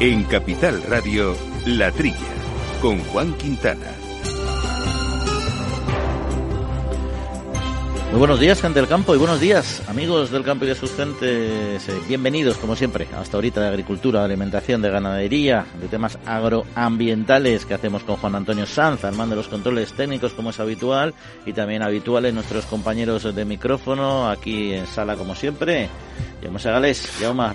En Capital Radio, La Trilla, con Juan Quintana. Muy buenos días, gente del campo, y buenos días, amigos del campo y de sus gentes. Eh, bienvenidos, como siempre, hasta ahorita de agricultura, de alimentación, de ganadería, de temas agroambientales que hacemos con Juan Antonio Sanz, al mando de los controles técnicos, como es habitual, y también habituales nuestros compañeros de micrófono, aquí en sala, como siempre.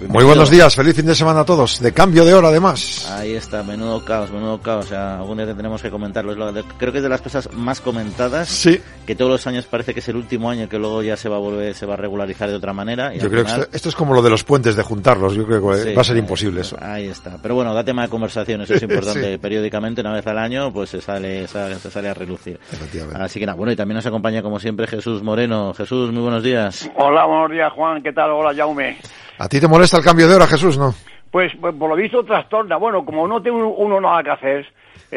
Muy buenos días, feliz fin de semana a todos, de cambio de hora además. Ahí está, menudo caos, menudo caos, o sea, algún día tenemos que comentarlo. Creo que es de las cosas más comentadas, sí. que todos los años parece que es el último año que luego ya se va a volver, se va a regularizar de otra manera. yo creo que esto, es como lo de los puentes, de juntarlos, yo creo que va a ser imposible eso. Ahí está, pero bueno, da tema de conversación, eso es importante, periódicamente, una vez al año, pues se sale, se sale a relucir. Así que nada, bueno, y también nos acompaña como siempre Jesús Moreno. Jesús, muy buenos días. Hola, buenos días Juan, ¿qué tal? Hola, Jaume. ¿A ti te molesta el cambio de hora, Jesús, no? Pues, pues por lo visto trastorna. Bueno, como no tiene uno nada que hacer,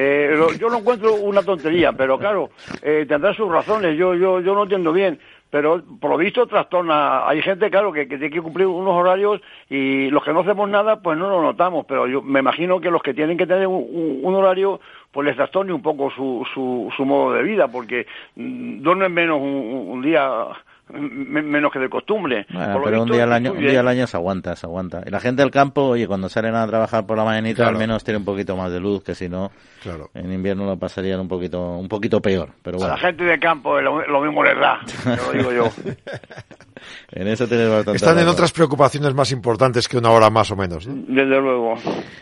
eh, yo lo encuentro una tontería, pero claro, eh, tendrá sus razones. Yo, yo, yo no entiendo bien pero por lo visto trastorna. Hay gente, claro, que, tiene que cumplir unos horarios y los que no hacemos nada, pues no lo notamos, pero yo me imagino que los que tienen que tener un, horario, pues les trastorne un poco su, su, su modo de vida, porque mm, duermen menos un día menos que de costumbre. pero un día, al año, un día al año se aguanta, se aguanta. Y la gente del campo, oye, cuando salen a trabajar por la mañanita, al menos tiene un poquito más de luz, que si no, claro. en invierno lo pasarían un poquito, un poquito peor. Pero bueno. A la gente del campo lo, lo mismo les da, lo digo yo. en eso tienes bastante Están en otras preocupaciones más importantes que una hora más o menos. Desde luego.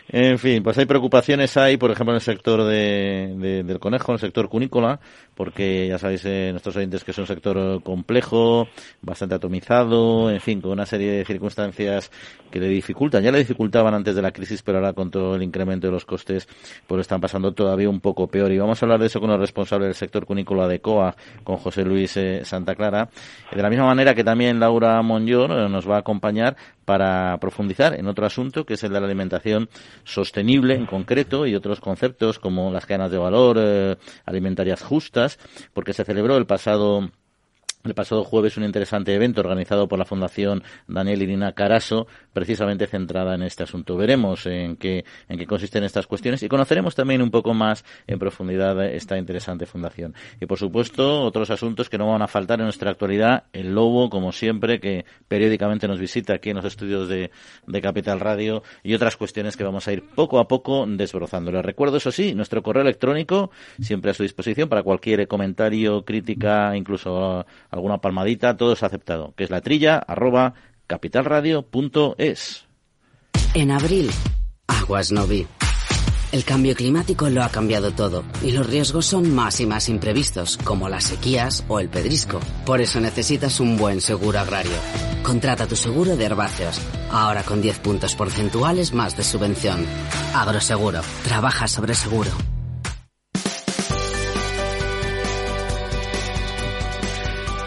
En fin, pues hay preocupaciones, hay, por ejemplo, en el sector de, del conejo, en el sector cunícola, porque ya sabéis, eh, nuestros oyentes que es un sector complejo, bastante atomizado, en fin, con una serie de circunstancias que le dificultan. Ya le dificultaban antes de la crisis, pero ahora con todo el incremento de los costes, pues lo están pasando todavía un poco peor. Y vamos a hablar de eso con el responsable del sector cunícola de COA, con José Luis eh, Santa Clara. De la misma manera que también Laura Monyor eh, nos va a acompañar para profundizar en otro asunto que es el de la alimentación sostenible en concreto y otros conceptos como las cadenas de valor eh, alimentarias justas, porque se celebró el pasado el pasado jueves un interesante evento organizado por la Fundación Daniel Irina Caraso, precisamente centrada en este asunto. Veremos en qué, en qué consisten estas cuestiones y conoceremos también un poco más en profundidad esta interesante fundación. Y por supuesto, otros asuntos que no van a faltar en nuestra actualidad, el lobo, como siempre, que periódicamente nos visita aquí en los estudios de, de Capital Radio y otras cuestiones que vamos a ir poco a poco desbrozando. Les recuerdo, eso sí, nuestro correo electrónico siempre a su disposición para cualquier comentario, crítica, incluso alguna palmadita, todo es aceptado, que es la trilla arroba capitalradio.es. En abril, aguas no vi. El cambio climático lo ha cambiado todo y los riesgos son más y más imprevistos, como las sequías o el pedrisco. Por eso necesitas un buen seguro agrario. Contrata tu seguro de herbáceos, ahora con 10 puntos porcentuales más de subvención. Agroseguro, trabaja sobre seguro.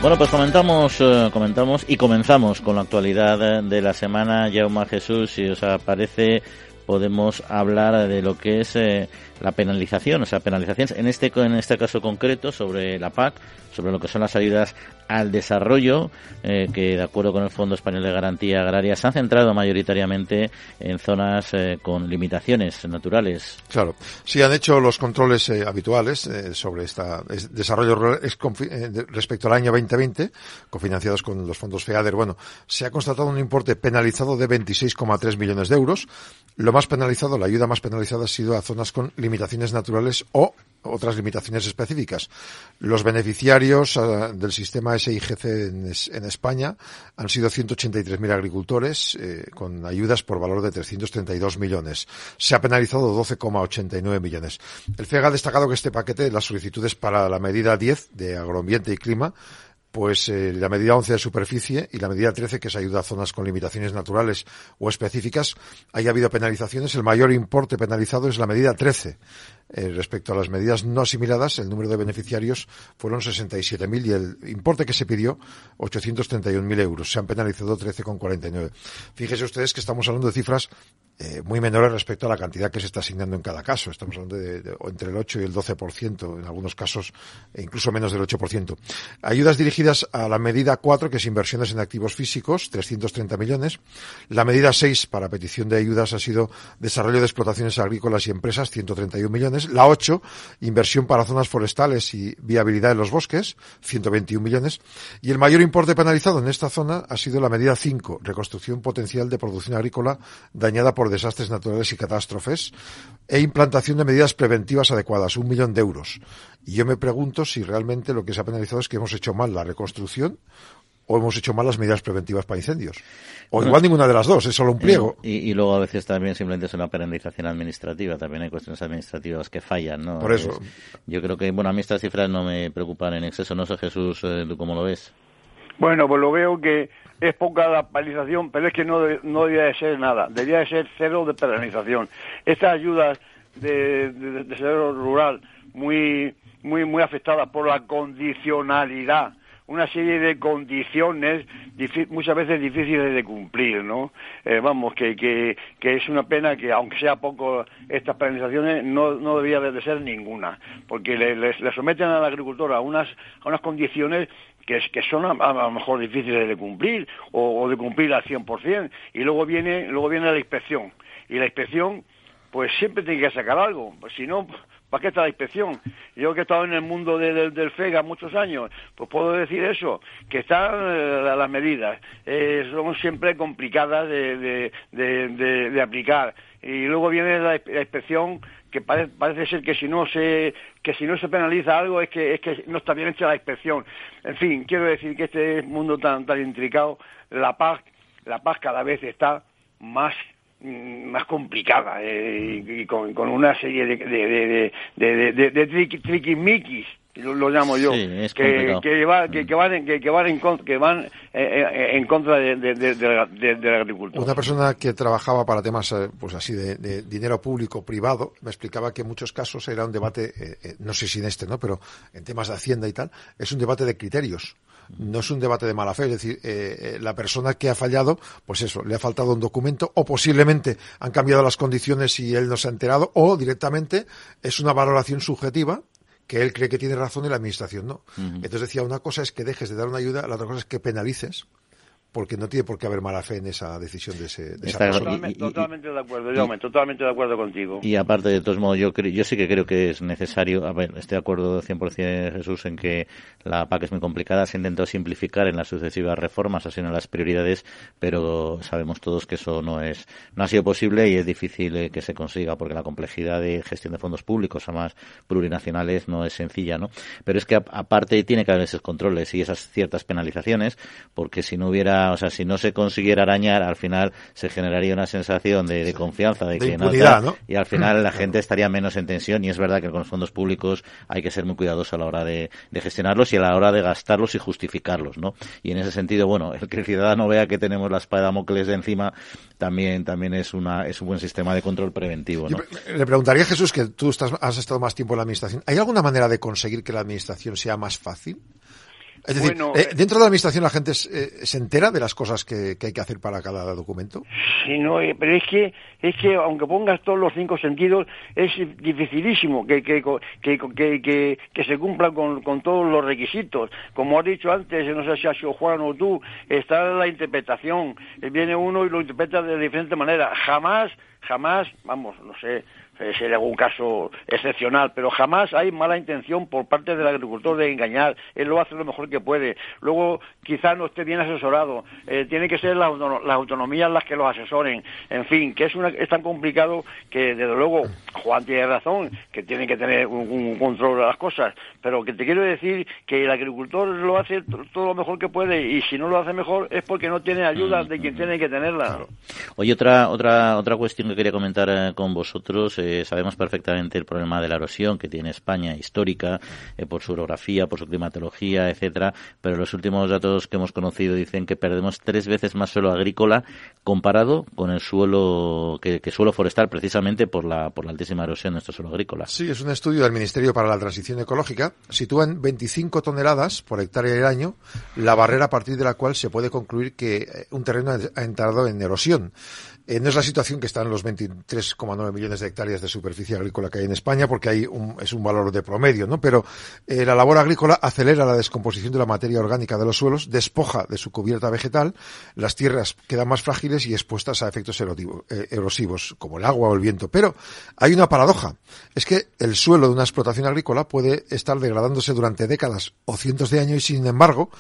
Bueno, pues comentamos, eh, comentamos y comenzamos con la actualidad de la semana. Jauma Jesús, si os aparece, podemos hablar de lo que es eh, la penalización, o sea, penalizaciones, en este, en este caso concreto, sobre la PAC, sobre lo que son las ayudas al desarrollo, eh, que de acuerdo con el Fondo Español de Garantía Agraria se han centrado mayoritariamente en zonas eh, con limitaciones naturales. Claro, sí han hecho los controles eh, habituales sobre este desarrollo respecto al año 2020, cofinanciados con los fondos FEADER. Bueno, se ha constatado un importe penalizado de 26,3 millones de euros. Lo más penalizado, la ayuda más penalizada ha sido a zonas con limitaciones naturales o otras limitaciones específicas. Los beneficiarios uh, del sistema SIGC en, España han sido 183.000 agricultores eh, con ayudas por valor de 332 millones. Se ha penalizado 12,89 millones. El FEG ha destacado que este paquete, las solicitudes para la medida 10 de agroambiente y clima, pues eh, la medida 11 de superficie y la medida 13 que es ayuda a zonas con limitaciones naturales o específicas, haya habido penalizaciones. El mayor importe penalizado es la medida 13. Eh, respecto a las medidas no asimiladas, el número de beneficiarios fueron 67.000 y el importe que se pidió 831.000 euros. Se han penalizado 13,49. Fíjese ustedes que estamos hablando de cifras eh, muy menores respecto a la cantidad que se está asignando en cada caso. Estamos hablando de, entre el 8 y el 12%, en algunos casos e incluso menos del 8%. Ayudas dirigidas a la medida 4, que es inversiones en activos físicos, 330 millones. La medida 6, para petición de ayudas, ha sido desarrollo de explotaciones agrícolas y empresas, 131 millones. La 8, inversión para zonas forestales y viabilidad en los bosques, 121 millones. Y el mayor importe penalizado en esta zona ha sido la medida 5, reconstrucción potencial de producción agrícola dañada por desastres naturales y catástrofes e implantación de medidas preventivas adecuadas, un millón de euros. Y yo me pregunto si realmente lo que se ha penalizado es que hemos hecho mal la reconstrucción o hemos hecho mal las medidas preventivas para incendios. O bueno, igual ninguna de las dos, es solo un pliego. Y, y, luego a veces también simplemente es una penalización administrativa, también hay cuestiones administrativas que fallan, ¿no? Por eso. Es, yo creo que, bueno, a mí estas cifras no me preocupan en exceso, no sé Jesús, eh, ¿tú cómo lo ves? Bueno, pues lo veo que es poca la penalización, pero es que no, no debería de ser nada, debería de ser cero de penalización. Estas ayudas de, de, de desarrollo rural muy, muy, muy afectadas por la condicionalidad una serie de condiciones muchas veces difíciles de cumplir, ¿no? Eh, vamos, que, que, que, es una pena que, aunque sea poco estas penalizaciones, no, no debería de ser ninguna, porque le, le, le someten al agricultor a unas, a unas condiciones que, que son a, a, lo mejor difíciles de cumplir o, o de cumplir al 100%, y luego viene, luego viene la inspección, y la inspección pues siempre tiene que sacar algo, pues si no, ¿Para qué está la inspección? Yo que he estado en el mundo de, de, del FEGA muchos años, pues puedo decir eso, que están eh, las medidas, eh, son siempre complicadas de, aplicar. Y luego viene la, inspección que pare, parece ser que si no se que si no se penaliza algo es que es que no está bien hecha la inspección. En fin, quiero decir que este mundo tan tan intricado, la paz la paz cada vez está más más complicada eh, y, con, con, una serie de, de, de, de, de, de triquismiquis lo, lo, llamo yo. Sí, es que, que, va, que, que, van que, que van en contra, que van eh, en contra de, de, de, de, de, la agricultura. Una persona que trabajaba para temas pues así de, de, dinero público privado me explicaba que en muchos casos era un debate eh, eh, no sé si en este no pero en temas de hacienda y tal es un debate de criterios. No es un debate de mala fe, es decir, eh, la persona que ha fallado, pues eso, le ha faltado un documento o posiblemente han cambiado las condiciones y él no se ha enterado o directamente es una valoración subjetiva que él cree que tiene razón y la administración no. Uh -huh. Entonces decía, una cosa es que dejes de dar una ayuda, la otra cosa es que penalices porque no tiene por qué haber mala fe en esa decisión de, ese, de esa persona. Totalmente, totalmente de acuerdo, yo, totalmente de acuerdo contigo. Y aparte, de todos modos, yo, yo sí que creo que es necesario, a ver, estoy de acuerdo 100% Jesús en que la PAC es muy complicada, se ha intentado simplificar en las sucesivas reformas, así en las prioridades, pero sabemos todos que eso no es, no ha sido posible y es difícil que se consiga porque la complejidad de gestión de fondos públicos, además plurinacionales, no es sencilla, ¿no? Pero es que aparte tiene que haber esos controles y esas ciertas penalizaciones, porque si no hubiera o sea, si no se consiguiera arañar, al final se generaría una sensación de, de confianza, de, de que impunidad, no, y al final la gente estaría menos en tensión y es verdad que con los fondos públicos hay que ser muy cuidadoso a la hora de, de gestionarlos y a la hora de gastarlos y justificarlos, ¿no? Y en ese sentido, bueno, el que el ciudadano vea que tenemos la espada de Damocles de encima también también es una es un buen sistema de control preventivo, le preguntaría a Jesús que tú estás, has estado más tiempo en la administración. ¿Hay alguna manera de conseguir que la administración sea más fácil? Es decir, bueno, eh, dentro de la administración la gente eh, se entera de las cosas que, que, hay que hacer para cada documento. Sí, no, eh, pero es que es que aunque pongas todos los cinco sentidos es dificilísimo que que que que, que, que se cumplan con, con, todos los requisitos. Como has dicho antes, no sé si ha sido Juan o tú, está la interpretación. Viene uno y lo interpreta de diferente manera. Jamás, jamás, vamos, no sé, sería algún caso excepcional, pero jamás hay mala intención por parte del agricultor de engañar. Él lo hace lo mejor que puede. Luego, quizás no esté bien asesorado. Eh, tiene que ser las, las autonomías las que lo asesoren. En fin, que es, una, es tan complicado que, desde luego, Juan tiene razón, que tiene que tener un, control de las cosas. Pero que te quiero decir que el agricultor lo hace todo lo mejor que puede y si no lo hace mejor es porque no tiene ayuda de quien tiene que tenerla. Oye, otra, otra, otra cuestión que quería comentar eh, con vosotros. Eh, sabemos perfectamente el problema de la erosión que tiene España histórica eh, por su orografía, por su climatología, etcétera, pero los últimos datos que hemos conocido dicen que perdemos tres veces más suelo agrícola comparado con el suelo que, que suelo forestal precisamente por la por la altísima erosión de nuestro suelo agrícola. Sí, es un estudio del Ministerio para la Transición Ecológica, sitúa en 25 toneladas por hectárea del año la barrera a partir de la cual se puede concluir que un terreno ha entrado en erosión. No es la situación que está en los 23,9 millones de hectáreas de superficie agrícola que hay en España, porque hay un, es un valor de promedio, ¿no? Pero la labor agrícola acelera la descomposición de la materia orgánica de los suelos, despoja de su cubierta vegetal, las tierras quedan más frágiles y expuestas a efectos erosivos, como el agua o el viento. Pero hay una paradoja, es que el suelo de una explotación agrícola puede estar degradándose durante décadas o cientos de años y sin embargo,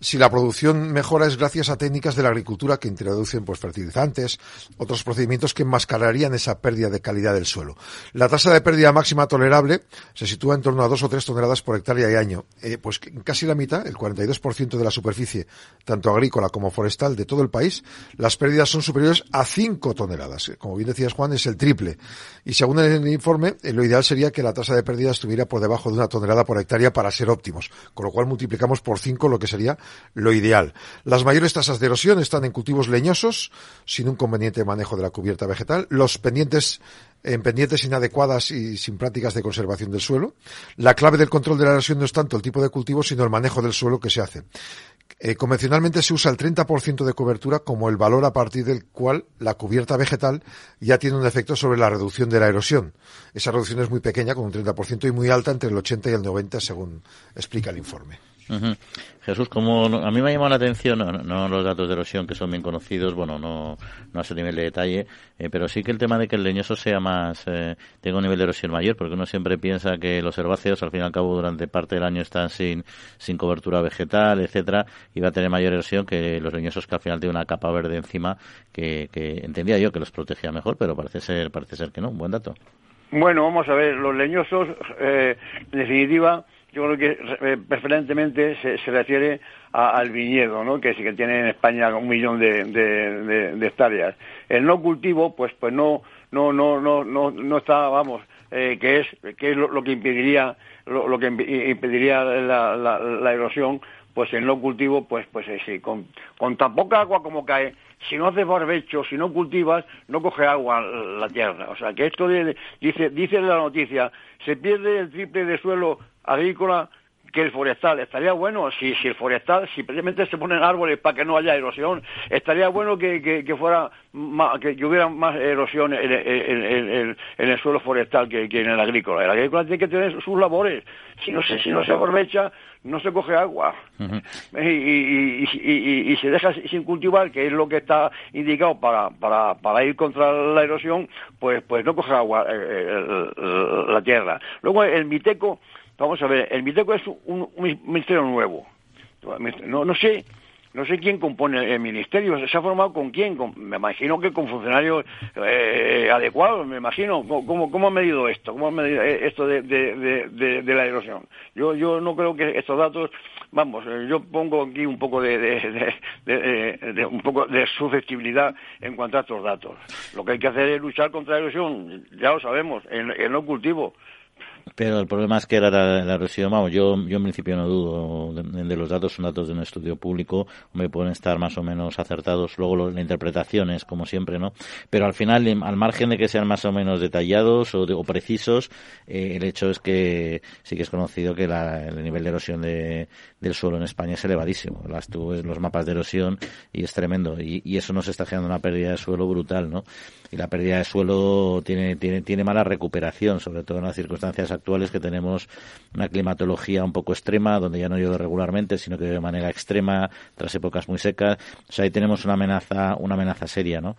si la producción mejora es gracias a técnicas de la agricultura que introducen pues fertilizantes, otros procedimientos que enmascararían esa pérdida de calidad del suelo. La tasa de pérdida máxima tolerable se sitúa en torno a dos o tres toneladas por hectárea y año. Eh, pues casi la mitad, el 42% de la superficie, tanto agrícola como forestal de todo el país, las pérdidas son superiores a 5 toneladas. Como bien decías Juan, es el triple. Y según el informe, eh, lo ideal sería que la tasa de pérdida estuviera por debajo de una tonelada por hectárea para ser óptimos, con lo cual multiplicamos por 5 lo que sería lo ideal. Las mayores tasas de erosión están en cultivos leñosos, sin un conveniente manejo de la cubierta vegetal. Los pendientes en pendientes inadecuadas y sin prácticas de conservación del suelo. La clave del control de la erosión no es tanto el tipo de cultivo, sino el manejo del suelo que se hace. Eh, convencionalmente se usa el 30% de cobertura como el valor a partir del cual la cubierta vegetal ya tiene un efecto sobre la reducción de la erosión. Esa reducción es muy pequeña, con un 30%, y muy alta, entre el 80 y el 90, según explica el informe. Jesús, como a mí me ha llamado la atención, no, los datos de erosión que son bien conocidos, bueno, no, no a ese nivel de detalle, eh, pero sí que el tema de que el leñoso sea más, eh, tenga un nivel de erosión mayor, porque uno siempre piensa que los herbáceos al fin y al cabo durante parte del año están sin, sin cobertura vegetal, etcétera, y va a tener mayor erosión que los leñosos que al final tienen una capa verde encima que, que entendía yo que los protegía mejor, pero parece ser, parece ser que no, un buen dato. Bueno, vamos a ver, los leñosos, eh, en definitiva, yo creo que eh, preferentemente se, se refiere al viñedo, ¿no? que sí que tiene en España un millón de, de, hectáreas. El no cultivo, pues, pues no, no, no, no, no, no está, vamos, eh, que es, que es lo, que impediría, lo, que impediría la, la, erosión, pues el no cultivo, pues, pues sí, con, con tan poca agua como cae, si no haces barbecho, si no cultivas, no coge agua la tierra. O sea, que esto dice, dice la noticia, se pierde el triple de suelo agrícola que el forestal. Estaría bueno si, si el forestal, si precisamente se ponen árboles para que no haya erosión, estaría bueno que, que, fuera que, hubiera más erosión en, en, el suelo forestal que, en el agrícola. El agrícola tiene que tener sus labores. Si no se, si no se aprovecha, no se coge agua. y, y, y, y, se deja sin cultivar, que es lo que está indicado para, para, para ir contra la erosión, pues, pues no coge agua eh, eh, la tierra. Luego el miteco Vamos a ver, el Miteco es un, ministerio nuevo. No, no sé no sé quién compone el ministerio, ¿se ha formado con quién? me imagino que con funcionarios eh, adecuados, me imagino. ¿Cómo, ¿Cómo, ha medido esto? ¿Cómo ha medido esto de, de, la erosión? Yo, yo no creo que estos datos, vamos, eh, yo pongo aquí un poco de, un poco de susceptibilidad en cuanto a estos datos. Lo que hay que hacer es luchar contra la erosión, ya lo sabemos, en, en no cultivo. Pero el problema es que era la, erosión, vamos, yo, yo en principio no dudo de, los datos, son datos de un estudio público, me pueden estar más o menos acertados, luego las interpretaciones, como siempre, ¿no? Pero al final, al margen de que sean más o menos detallados o, precisos, eh, el hecho es que sí que es conocido que el nivel de erosión de, del suelo en España es elevadísimo. Las tú ves los mapas de erosión y es tremendo. Y, y eso nos está generando una pérdida de suelo brutal, ¿no? Y la pérdida de suelo tiene, tiene, tiene mala recuperación, sobre todo en las circunstancias actuales que tenemos una climatología un poco extrema, donde ya no llueve regularmente, sino que de manera extrema, tras épocas muy secas. O sea, ahí tenemos una amenaza, una amenaza seria, ¿no?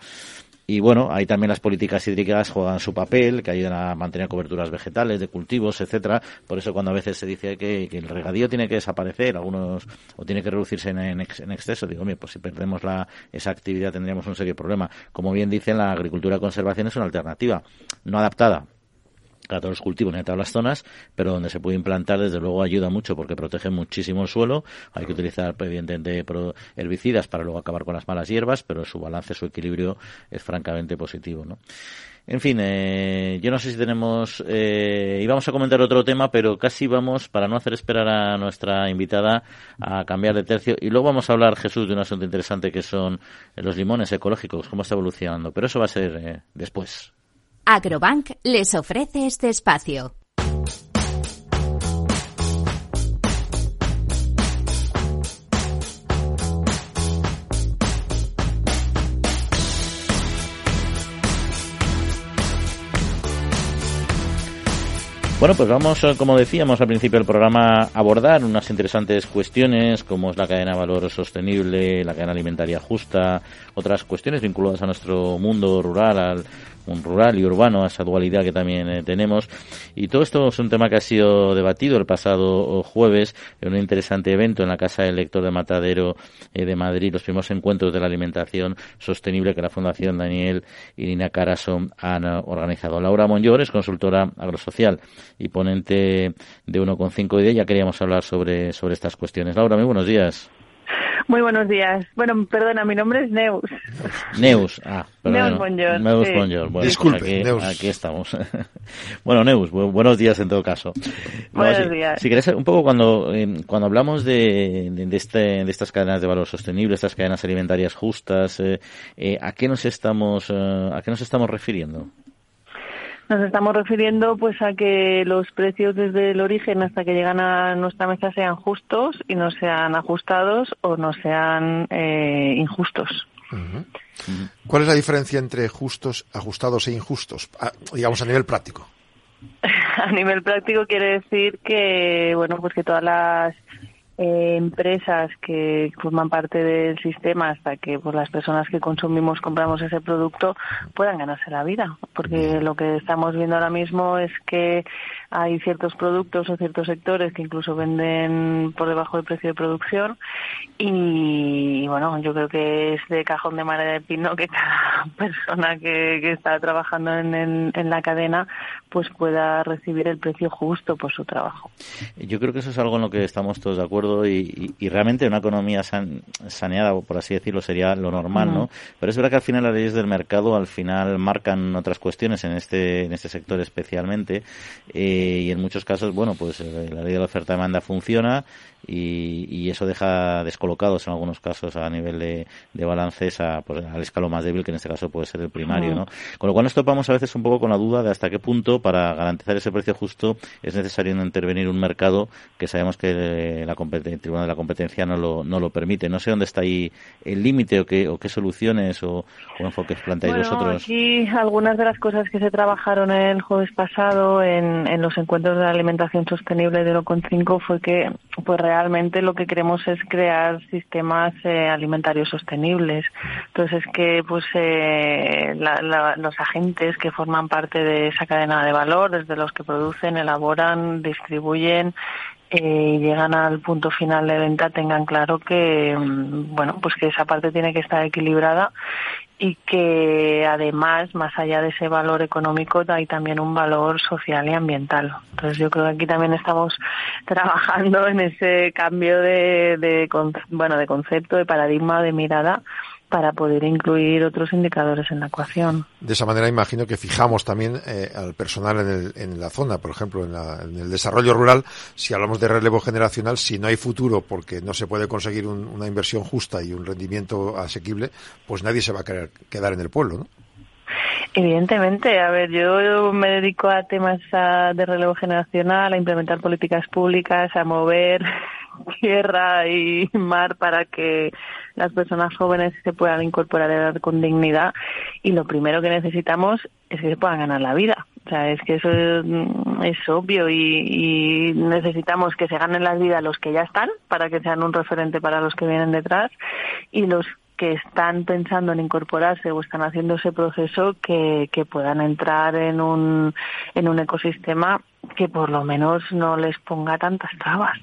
Y bueno, ahí también las políticas hídricas juegan su papel, que ayudan a mantener coberturas vegetales, de cultivos, etcétera. Por eso cuando a veces se dice que, el regadío tiene que desaparecer, algunos, o tiene que reducirse en, en, exceso, digo, mira, pues si perdemos la, esa actividad tendríamos un serio problema. Como bien dicen, la agricultura de conservación es una alternativa, no adaptada, a todos los cultivos en las zonas, pero donde se puede implantar, desde luego ayuda mucho porque protege muchísimo el suelo. Hay que utilizar, evidentemente, herbicidas para luego acabar con las malas hierbas, pero su balance, su equilibrio es francamente positivo, ¿no? En fin, eh, yo no sé si tenemos, eh, íbamos a comentar otro tema, pero casi vamos, para no hacer esperar a nuestra invitada, a cambiar de tercio. Y luego vamos a hablar, Jesús, de un asunto interesante que son los limones ecológicos, cómo está evolucionando. Pero eso va a ser eh, después. Agrobank les ofrece este espacio. Bueno, pues vamos, eh, como decíamos al principio del programa, a abordar unas interesantes cuestiones como es la cadena de valor sostenible, la cadena alimentaria justa, otras cuestiones vinculadas a nuestro mundo rural, al, un rural y urbano, esa dualidad que también eh, tenemos. Y todo esto es un tema que ha sido debatido el pasado jueves en un interesante evento en la Casa del Lector de Matadero eh, de Madrid, los primeros encuentros de la alimentación sostenible que la Fundación Daniel y Nina Caraso han eh, organizado. Laura Monllor es consultora agrosocial y ponente de 1,5 ID. Ya queríamos hablar sobre, sobre estas cuestiones. Laura, muy buenos días. Muy buenos días. Bueno, perdona, mi nombre es Neus. Neus, ah, Neus Bonjour. Neus Bonjour. Bueno, Disculpe, pues aquí, Neus. aquí estamos. bueno, Neus, bu- buenos días en todo caso. No, Buenos si, días. Si querés, un poco cuando, eh, cuando hablamos de, de, de este, de estas cadenas de valor sostenible, estas cadenas alimentarias justas, eh, eh, ¿a qué nos estamos, eh, a qué nos estamos refiriendo? Nos estamos refiriendo pues a que los precios desde el origen hasta que llegan a nuestra mesa sean justos y no sean ajustados o no sean eh, injustos. ¿Cuál es la diferencia entre justos, ajustados e injustos? Ah, digamos a nivel práctico. a nivel práctico quiere decir que bueno pues que todas las eh, empresas que forman parte del sistema hasta que pues, las personas que consumimos compramos ese producto puedan ganarse la vida. Porque lo que estamos viendo ahora mismo es que hay ciertos productos o ciertos sectores que incluso venden por debajo del precio de producción y bueno yo creo que es de cajón de madera de pino que cada persona que, que está trabajando en, en, en la cadena pues pueda recibir el precio justo por su trabajo. Yo creo que eso es algo en lo que estamos todos de acuerdo y, y, y realmente una economía san, saneada, por así decirlo, sería lo normal. ¿no? Pero es verdad que al final las leyes del mercado al final marcan otras cuestiones en este en este sector especialmente eh, y en muchos casos, bueno, pues eh, la ley de la oferta-demanda funciona y, y eso deja descolocados en algunos casos a nivel de, de balances a, pues, al escalo más débil que en este caso puede ser el primario. ¿no? Con lo cual nos topamos a veces un poco con la duda de hasta qué punto para garantizar ese precio justo es necesario intervenir un mercado que sabemos que eh, la el Tribunal de la Competencia no lo, no lo permite. No sé dónde está ahí el límite o qué, o qué soluciones o, o enfoques planteáis Bueno, vosotros. aquí algunas de las cosas que se trabajaron el jueves pasado en, en los encuentros de alimentación sostenible de con 5 fue que pues realmente lo que queremos es crear sistemas eh, alimentarios sostenibles. Entonces que pues eh, la- la- los agentes que forman parte de esa cadena de valor, desde los que producen, elaboran, distribuyen eh, y llegan al punto final de venta tengan claro que mm, bueno pues que esa parte tiene que estar equilibrada y que además más allá de ese valor económico hay también un valor social y ambiental. Entonces yo creo que aquí también estamos trabajando en ese cambio de, de bueno de concepto de paradigma de mirada para poder incluir otros indicadores en la ecuación. De esa manera imagino que fijamos también eh, al personal en, el- en la zona, por ejemplo, en, la- en el desarrollo rural, si hablamos de relevo generacional, si no hay futuro porque no se puede conseguir un- una inversión justa y un rendimiento asequible, pues nadie se va a querer quedar en el pueblo, ¿no? Evidentemente, a ver, yo me dedico a temas de relevo generacional, a implementar políticas públicas, a mover tierra y mar para que las personas jóvenes se puedan incorporar edad con dignidad y lo primero que necesitamos es que se puedan ganar la vida. O sea, es que eso es, mm, obvio y, y necesitamos que se ganen la vida los que ya están para que sean un referente para los que vienen detrás y los que están pensando en incorporarse o están haciendo ese proceso que, que puedan entrar en un, en un ecosistema que por lo menos no les ponga tantas trabas.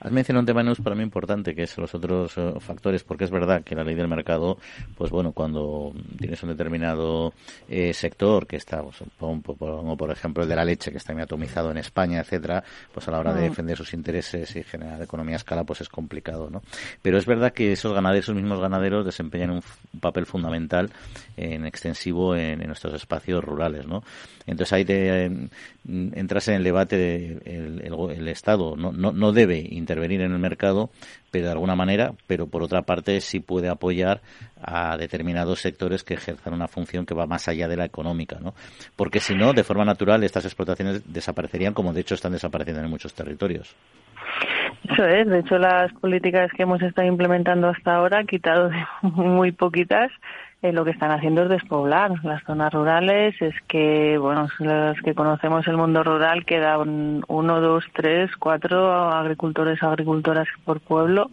Has mencionado un tema, para mí importante, que es los otros eh, factores, porque es verdad que la ley del mercado, pues bueno, cuando tienes un determinado eh, sector que está, pues, por ejemplo el de la leche, que está muy atomizado en España, etcétera, pues a la hora de Mm. defender sus intereses y generar economía a escala, pues es complicado, ¿no? Pero es verdad que esos ganaderos, esos mismos ganaderos, desempeñan un, papel fundamental en extensivo en, en nuestros espacios rurales, ¿no? Entonces ahí te, eh, entras en el debate de el, el- el Estado no, no, no debe intervenir en el mercado, pero de alguna manera, pero por otra parte sí puede apoyar a determinados sectores que ejerzan una función que va más allá de la económica, ¿no? Porque si no, de forma natural, estas explotaciones desaparecerían, como de hecho están desapareciendo en muchos territorios. Eso es, de hecho las políticas que hemos estado implementando hasta ahora, quitado de muy poquitas, eh, lo que están haciendo es despoblar las zonas rurales. Es que, bueno, los que conocemos el mundo rural quedan uno, dos, tres, cuatro agricultores, agricultoras por pueblo,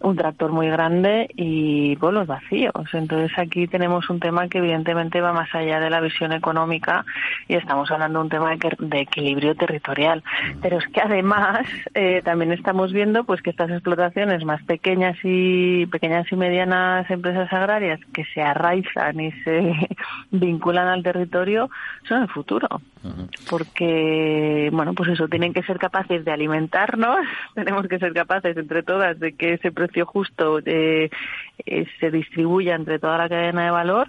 un tractor muy grande y pueblos vacíos. Entonces aquí tenemos un tema que evidentemente va más allá de la visión económica y estamos hablando de un tema de, equilibrio territorial. Pero es que además eh, también estamos viendo pues que estas explotaciones más pequeñas y pequeñas y medianas empresas agrarias que se arraizan y se vinculan al territorio son el futuro. Porque, bueno, pues eso, tienen que ser capaces de alimentarnos, tenemos que ser capaces entre todas de que ese precio justo eh, eh, se distribuya entre toda la cadena de valor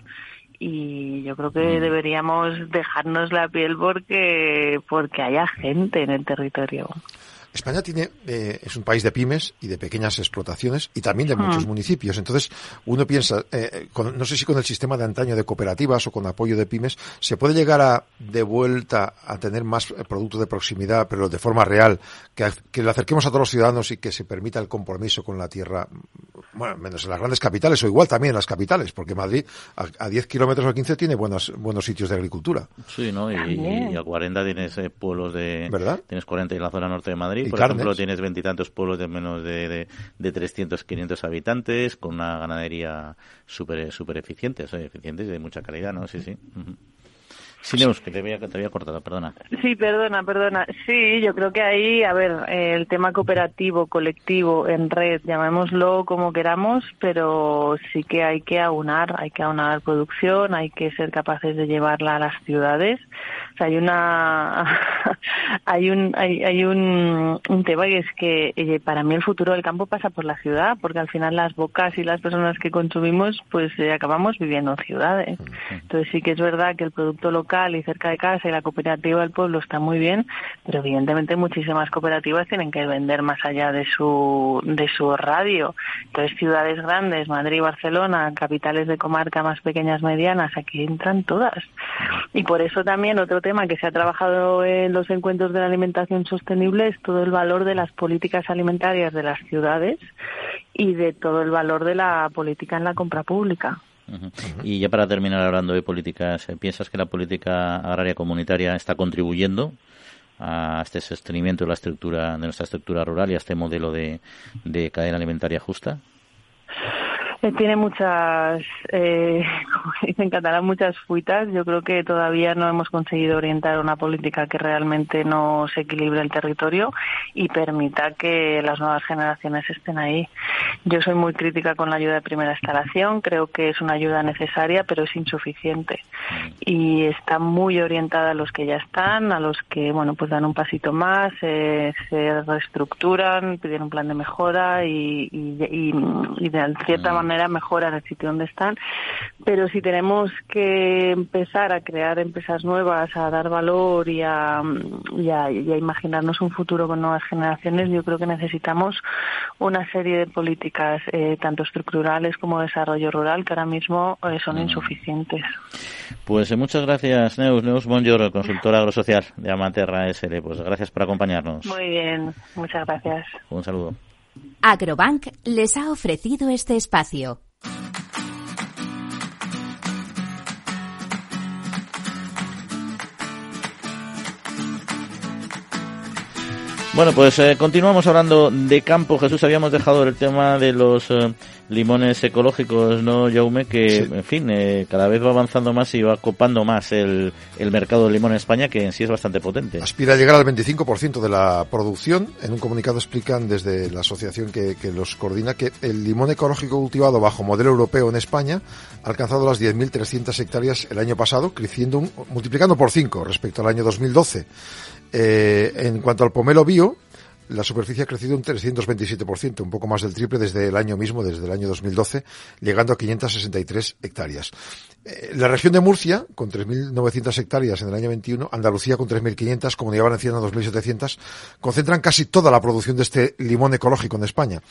y yo creo que deberíamos dejarnos la piel porque porque haya gente en el territorio. España tiene eh, es un país de pymes y de pequeñas explotaciones y también de muchos municipios. Entonces, uno piensa, eh, no sé si con el sistema de antaño de cooperativas o con apoyo de pymes, se puede llegar a, de vuelta a tener más eh, producto de proximidad, pero de forma real, que, que le acerquemos a todos los ciudadanos y que se permita el compromiso con la tierra, bueno, menos en las grandes capitales o igual también en las capitales, porque Madrid a, 10 kilómetros o 15 tiene buenos, buenos sitios de agricultura. Sí, ¿no? Y, a 40 tienes pueblos de... ¿Verdad? Tienes 40 en la zona norte de Madrid por ejemplo, tienes veintitantos pueblos de menos de, de, de 300, 500 habitantes, con una ganadería súper super eficiente, o eficientes y de mucha calidad, ¿no? Sí, sí. Sineus, que te había, te había cortado, perdona. Sí, perdona, perdona. Sí, yo creo que ahí, a ver, el tema cooperativo, colectivo, en red, llamémoslo como queramos, pero sí que hay que aunar, hay que aunar producción, hay que ser capaces de llevarla a las ciudades. O sea, hay una, hay un, hay, hay un, un tema que es que eh, para mí el futuro del campo pasa por la ciudad, porque al final las bocas y las personas que consumimos, pues eh, acabamos viviendo en ciudades. Entonces sí que es verdad que el producto local y cerca de casa y la cooperativa del pueblo está muy bien, pero evidentemente muchísimas cooperativas tienen que vender más allá de su, de su radio. Entonces ciudades grandes, Madrid, Barcelona, capitales de comarca más pequeñas, medianas, aquí entran todas. Y por eso también otro tema que se ha trabajado en los encuentros de la alimentación sostenible es todo el valor de las políticas alimentarias de las ciudades y de todo el valor de la política en la compra pública. Y ya para terminar hablando de políticas, eh, ¿piensas que la política agraria comunitaria está contribuyendo a este sostenimiento de la estructura de nuestra estructura rural y a este modelo de, de cadena alimentaria justa? Eh, tiene muchas, eh, como dicen en catalán, muchas fuitas. Yo creo que todavía no hemos conseguido orientar una política que realmente nos equilibre el territorio y permita que las nuevas generaciones estén ahí. Yo soy muy crítica con la ayuda de primera instalación. Creo que es una ayuda necesaria, pero es insuficiente. Y está muy orientada a los que ya están, a los que, bueno, pues dan un pasito más, eh, se reestructuran, piden un plan de mejora y, y, y de cierta manera manera mejorar el sitio donde están, pero si tenemos que empezar a crear empresas nuevas, a dar valor y a, y a, imaginarnos un futuro con nuevas generaciones, yo creo que necesitamos una serie de políticas, eh, tanto estructurales como de desarrollo rural, que ahora mismo eh, son mm. insuficientes. Pues eh, muchas gracias, Neus. Neus Bonjor, consultora agrosocial de Amaterra SL. Pues gracias por acompañarnos. Muy bien, muchas gracias. Un saludo. Agrobank les ha ofrecido este espacio. Bueno, pues eh, continuamos hablando de campo. Jesús, habíamos dejado el tema de los eh, limones ecológicos, ¿no, Jaume? Que, en fin, eh, cada vez va avanzando más y va copando más el, el mercado del limón en España, que en sí es bastante potente. Aspira a llegar al 25% de la producción. En un comunicado explican desde la asociación que, que los coordina que el limón ecológico cultivado bajo modelo europeo en España ha alcanzado las 10.300 hectáreas el año pasado, creciendo, multiplicando por 5 respecto al año 2012. Eh, en cuanto al pomelo bio, la superficie ha crecido un 327%, un poco más del triple desde el año mismo, desde el año 2012, llegando a 563 hectáreas. Eh, la región de Murcia, con 3.900 hectáreas en el año 21, Andalucía con 3.500, Comunidad Valenciana 2.700, concentran casi toda la producción de este limón ecológico en España.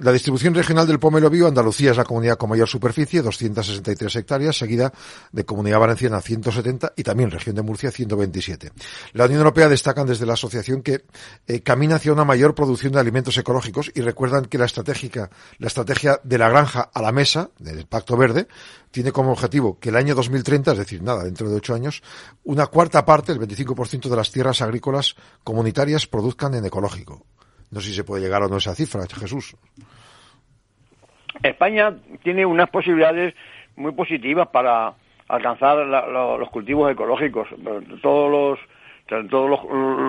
La distribución regional del pomelo bio, Andalucía es la comunidad con mayor superficie, 263 hectáreas, seguida de Comunidad Valenciana 170 y también región de Murcia 127. La Unión Europea destacan desde la asociación que eh, camina hacia una mayor producción de alimentos ecológicos y recuerdan que la estratégica, la estrategia de la granja a la mesa del Pacto Verde tiene como objetivo que el año 2030, es decir, nada, dentro de ocho años, una cuarta parte, el 25% de las tierras agrícolas comunitarias produzcan en ecológico. No sé si se puede llegar o no a esa cifra, Jesús. España tiene unas posibilidades muy positivas para alcanzar los cultivos ecológicos. Todos los, todos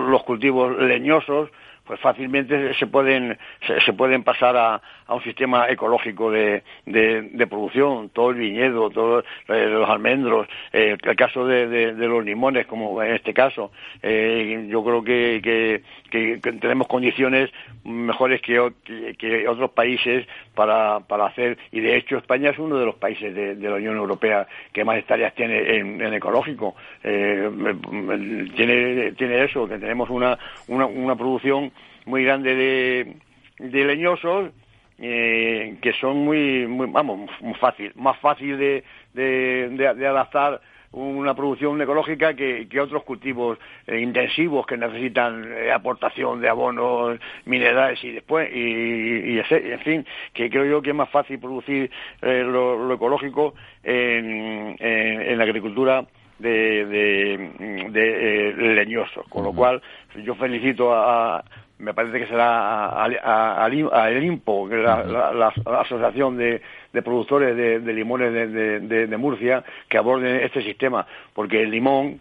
los cultivos leñosos pues fácilmente se pueden se, pueden pasar a, a, un sistema ecológico de, de, producción todo el viñedo todos eh, los almendros eh, el caso de, los limones como en este caso. Eh, yo creo que, que, tenemos condiciones mejores que, otros países para, para hacer y de hecho España es uno de los países de, la Unión Europea que más hectáreas tiene en, ecológico. Tiene tiene eso que tenemos una, una, una producción muy grande de, de leñosos eh, que son muy, muy vamos muy fácil más fácil de, de, de, adaptar una producción ecológica que, que otros cultivos eh, intensivos que necesitan eh, aportación de abonos minerales y después y, y, en fin que creo yo que es más fácil producir lo, ecológico en, en, la agricultura de, de, de leñosos con lo cual yo felicito a, me parece que será a, el IMPO, que es la, Asociación de, Productores de, Limones de, Murcia, que aborden este sistema, porque el limón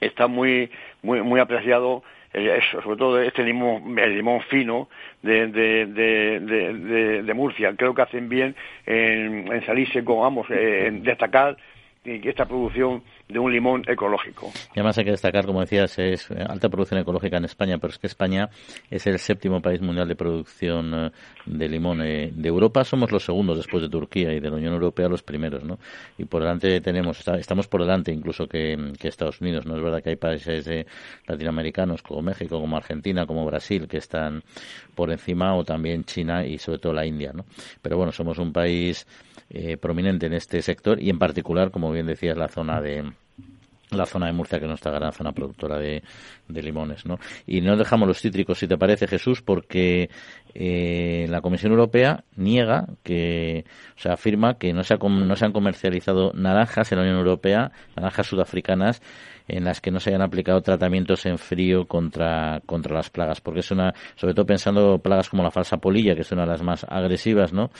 está muy, muy, muy apreciado, eh, sobre todo este limón, el limón fino de, Murcia. Creo que hacen bien en, en salirse con, vamos, en destacar esta producción de un limón ecológico. Y además hay que destacar, como decías, es alta producción ecológica en España, pero es que España es el séptimo país mundial de producción eh, de limón. Eh, de Europa somos los segundos después de Turquía y de la Unión Europea los primeros, ¿no? Y por delante tenemos, estamos por delante incluso que, Estados Unidos, ¿no? Es verdad que hay países eh, latinoamericanos como México, como Argentina, como Brasil, que están por encima, o también China y sobre todo la India, ¿no? Pero bueno, somos un país prominente en este sector y en particular, como bien decías, la zona de la zona de Murcia, que es nuestra gran zona productora de, limones, ¿no? Y no dejamos los cítricos, si te parece, Jesús, porque eh, la Comisión Europea niega que, o sea, afirma que no se, no se han comercializado naranjas en la Unión Europea, naranjas sudafricanas, en las que no se hayan aplicado tratamientos en frío contra, contra las plagas, porque es una, sobre todo pensando plagas como la falsa polilla, que es una de las más agresivas, ¿no?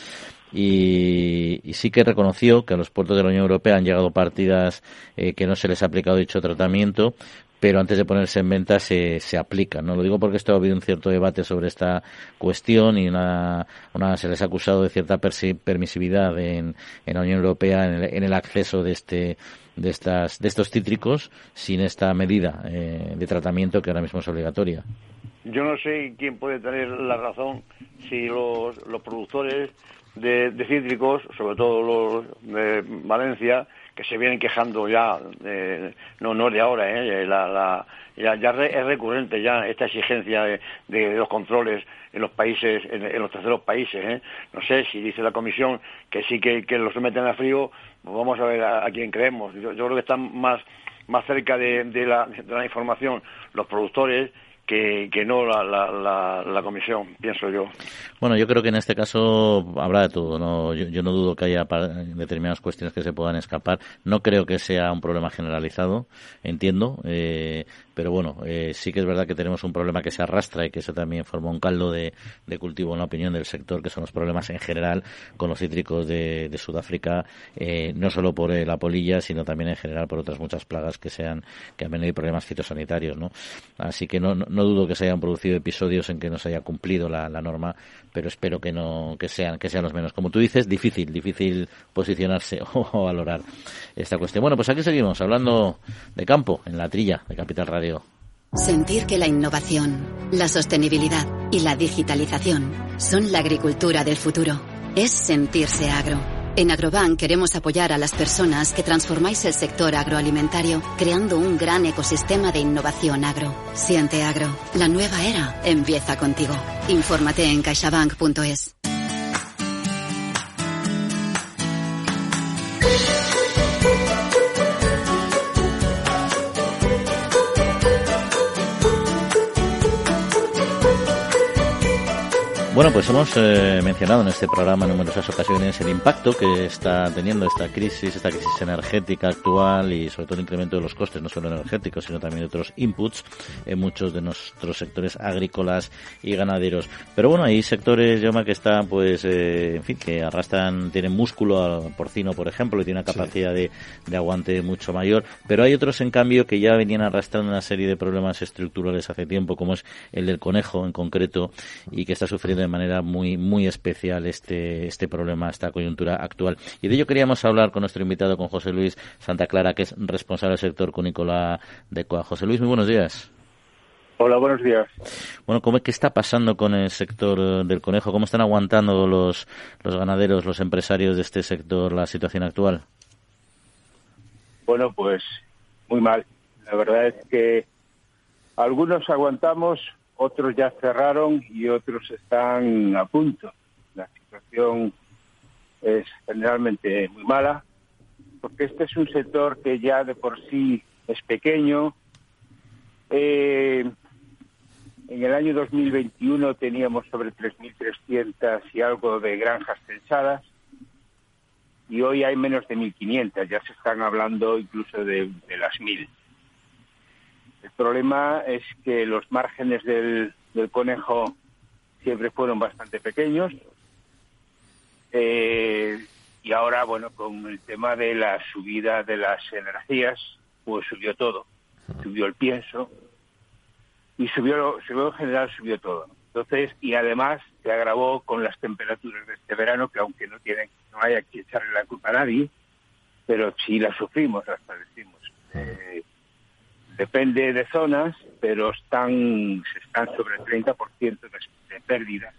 Y, sí que reconoció que a los puertos de la Unión Europea han llegado partidas eh, que no se les ha aplicado dicho tratamiento, pero antes de ponerse en venta se, se aplica. No lo digo porque esto ha habido un cierto debate sobre esta cuestión y una, una se les ha acusado de cierta permisividad en, en la Unión Europea en el, en el acceso de este de estas de estos cítricos sin esta medida eh, de tratamiento que ahora mismo es obligatoria. Yo no sé quién puede tener la razón si los, los productores de, cítricos, sobre todo los de Valencia, que se vienen quejando ya, no, no de ahora, ¿eh? la, ya, ya es recurrente ya esta exigencia de, los controles en los países, en, los terceros países. ¿eh? No sé si dice la Comisión que sí que, que los someten a frío, pues vamos a ver a, quién creemos. Yo, creo que están más, más cerca de, de, la, de la información los productores que, no la, la, la, comisión, pienso yo. Bueno, yo creo que en este caso habrá de todo. ¿no? Yo, no dudo que haya determinadas cuestiones que se puedan escapar. No creo que sea un problema generalizado, entiendo. Eh, pero bueno, eh, sí que es verdad que tenemos un problema que se arrastra y que eso también forma un caldo de, cultivo en la opinión del sector, que son los problemas en general con los cítricos de, Sudáfrica, eh, no solo por la polilla, sino también en general por otras muchas plagas que sean que han venido problemas fitosanitarios, ¿no? Así que no, dudo que se hayan producido episodios en que no se haya cumplido la, norma, pero espero que no que sean que sean los menos. Como tú dices, difícil, difícil posicionarse o valorar esta cuestión. Bueno, pues aquí seguimos hablando de campo en la trilla de Capital Radio. Sentir que la innovación, la sostenibilidad y la digitalización son la agricultura del futuro. Es sentirse agro. En Agrobank queremos apoyar a las personas que transformáis el sector agroalimentario creando un gran ecosistema de innovación agro. Siente agro. La nueva era empieza contigo. Infórmate en caixabank.es. Bueno, pues hemos eh, mencionado en este programa en numerosas ocasiones el impacto que está teniendo esta crisis, esta crisis energética actual y sobre todo el incremento de los costes, no solo energéticos, sino también de otros inputs en muchos de nuestros sectores agrícolas y ganaderos. Pero bueno, hay sectores, Yoma, que están, pues, eh, en fin, que arrastran, tienen músculo porcino, por ejemplo, y tiene una capacidad de, de aguante mucho mayor. Pero hay otros, en cambio, que ya venían arrastrando una serie de problemas estructurales hace tiempo, como es el del conejo en concreto, y que está sufriendo de manera muy, muy especial este, este problema, esta coyuntura actual. Y de ello queríamos hablar con nuestro invitado, con José Luis Santa Clara, que es responsable del sector cunícola de COA. José Luis, muy buenos días. Hola, buenos días. Bueno, ¿cómo, ¿qué está pasando con el sector del conejo? ¿Cómo están aguantando los, los ganaderos, los empresarios de este sector la situación actual? Bueno, pues muy mal. La verdad es que algunos aguantamos, otros ya cerraron y otros están a punto. La situación es generalmente muy mala, porque este es un sector que ya de por sí es pequeño. Eh, en el año 2021 teníamos sobre 3.300 y algo de granjas censadas y hoy hay menos de 1.500, ya se están hablando incluso de, de las 1.000. El problema es que los márgenes del, del conejo siempre fueron bastante pequeños. Eh, y ahora, bueno, con el tema de la subida de las energías, pues subió todo. Subió el pienso y subió, subió en general, subió todo. Entonces, y además se agravó con las temperaturas de este verano, que aunque no tienen, no haya que echarle la culpa a nadie, pero sí las sufrimos, las padecimos. Eh, Depende de zonas, pero están, están sobre el 30% de, de pérdidas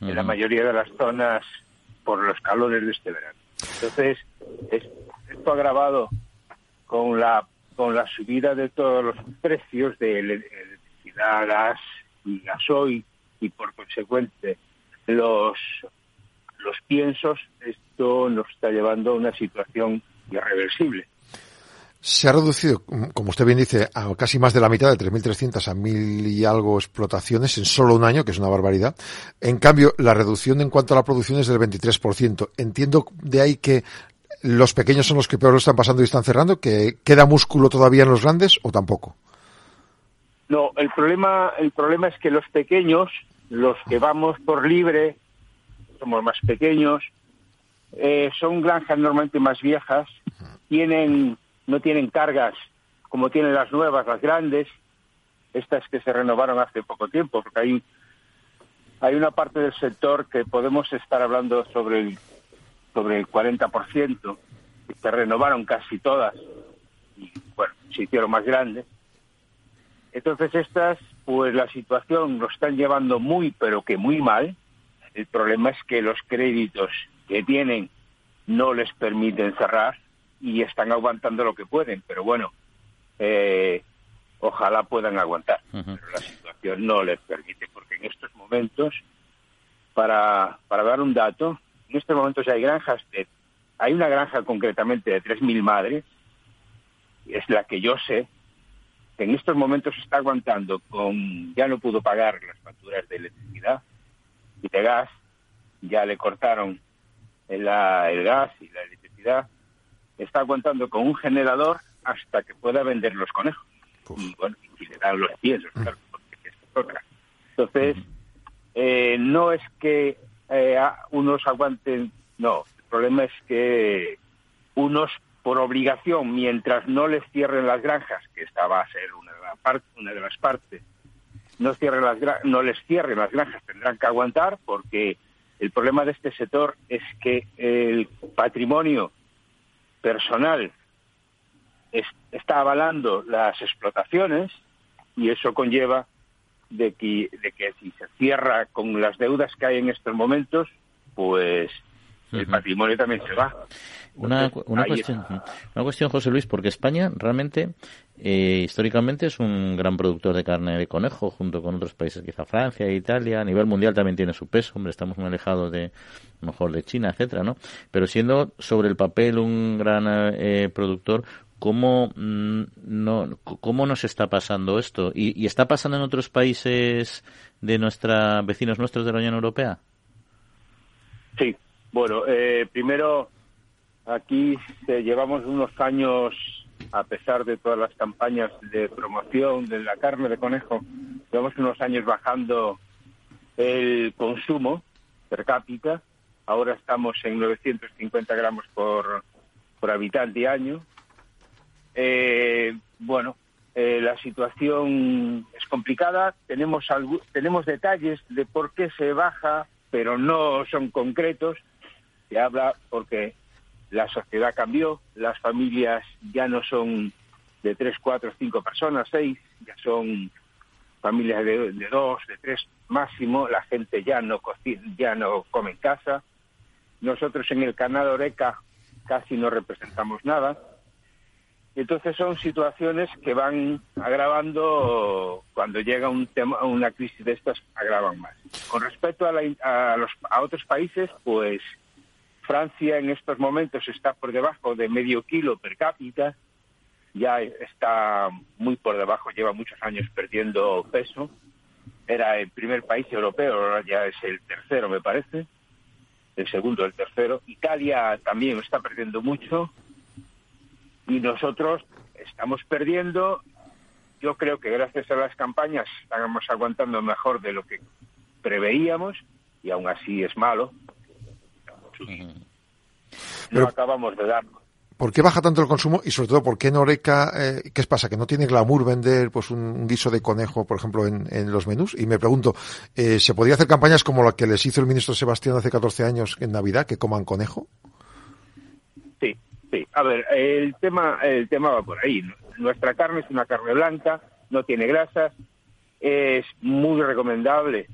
en la mayoría de las zonas por los calores de este verano. Entonces, es, esto agravado con la con la subida de todos los precios de electricidad, gas y gasoil y por consecuente los los piensos, esto nos está llevando a una situación irreversible. Se ha reducido, como usted bien dice, a casi más de la mitad, de 3.300 a 1.000 y algo explotaciones en solo un año, que es una barbaridad. En cambio, la reducción en cuanto a la producción es del 23%. Entiendo de ahí que los pequeños son los que peor lo están pasando y están cerrando, que queda músculo todavía en los grandes o tampoco. No, el problema, el problema es que los pequeños, los que vamos por libre, somos más pequeños, eh, son granjas normalmente más viejas, tienen no tienen cargas como tienen las nuevas, las grandes, estas que se renovaron hace poco tiempo, porque hay, hay una parte del sector que podemos estar hablando sobre el, sobre el 40%, que se renovaron casi todas, y bueno, se hicieron más grandes. Entonces estas, pues la situación lo están llevando muy, pero que muy mal. El problema es que los créditos que tienen no les permiten cerrar y están aguantando lo que pueden, pero bueno, eh, ojalá puedan aguantar. Pero la situación no les permite, porque en estos momentos, para, para dar un dato, en estos momentos hay granjas, de, hay una granja concretamente de 3.000 madres, es la que yo sé, que en estos momentos está aguantando con, ya no pudo pagar las facturas de electricidad y de gas, ya le cortaron el, el gas y la electricidad, está aguantando con un generador hasta que pueda vender los conejos. Y bueno, y le dan los pies, claro, porque es otra. Entonces, eh, no es que eh, unos aguanten, no, el problema es que unos por obligación, mientras no les cierren las granjas, que esta va a ser una de, la parte, una de las partes, no, cierren las, no les cierren las granjas, tendrán que aguantar porque el problema de este sector es que el patrimonio personal es, está avalando las explotaciones y eso conlleva de que, de que si se cierra con las deudas que hay en estos momentos, pues el patrimonio también se va. Una, una, cuestión, una cuestión, José Luis, porque España realmente eh, históricamente es un gran productor de carne de conejo, junto con otros países, quizá Francia Italia. A nivel mundial también tiene su peso. Hombre, estamos muy alejados de, mejor de China, etcétera, ¿no? Pero siendo sobre el papel un gran eh, productor, ¿cómo, mm, no, ¿cómo nos está pasando esto? ¿Y, ¿Y, está pasando en otros países de nuestra vecinos nuestros de la Unión Europea? Sí, bueno, eh, primero aquí llevamos unos años, a pesar de todas las campañas de promoción de la carne de conejo, llevamos unos años bajando el consumo per cápita. Ahora estamos en 950 gramos por, por habitante año. Eh, bueno, eh, la situación es complicada. Tenemos, tenemos detalles de por qué se baja, pero no son concretos. Se habla porque la sociedad cambió, las familias ya no son de tres, cuatro, cinco personas, seis, ya son familias de, de dos, de tres máximo. La gente ya no ya no come en casa. Nosotros en el canal Oreca casi no representamos nada entonces son situaciones que van agravando cuando llega un tema, una crisis de estas, agravan más. Con respecto a, a, los, a otros países, pues Francia en estos momentos está por debajo de medio kilo per cápita, ya está muy por debajo, lleva muchos años perdiendo peso. Era el primer país europeo, ahora ya es el tercero, me parece, el segundo, el tercero. Italia también está perdiendo mucho y nosotros estamos perdiendo. Yo creo que gracias a las campañas estamos aguantando mejor de lo que preveíamos y aún así es malo. No acabamos de dar. ¿Por qué baja tanto el consumo y sobre todo por qué Noreca, eh, qué pasa, que no tiene glamour vender pues un, guiso de conejo, por ejemplo, en, en los menús? Y me pregunto, eh, ¿se podría hacer campañas como la que les hizo el ministro Sebastián hace 14 años en Navidad, que coman conejo? Sí, a ver, el tema, el tema va por ahí. Nuestra carne es una carne blanca, no tiene grasas, es muy recomendable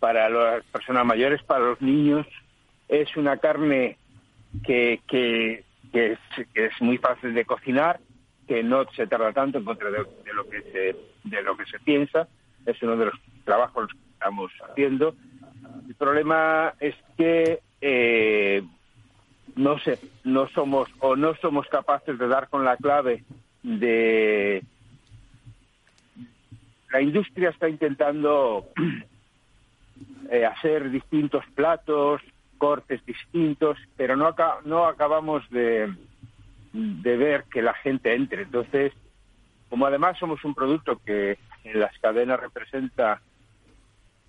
para las personas mayores, para los niños. Es una carne que, que, es, muy fácil de cocinar, que no se tarda tanto en contra de, lo que se, de lo que se piensa. Es uno de los trabajos que estamos haciendo. El problema es que eh, no sé, no somos o no somos capaces de dar con la clave de la industria está intentando eh, hacer distintos platos, cortes distintos, pero no, no acabamos de, de ver que la gente entre. Entonces, como además somos un producto que en las cadenas representa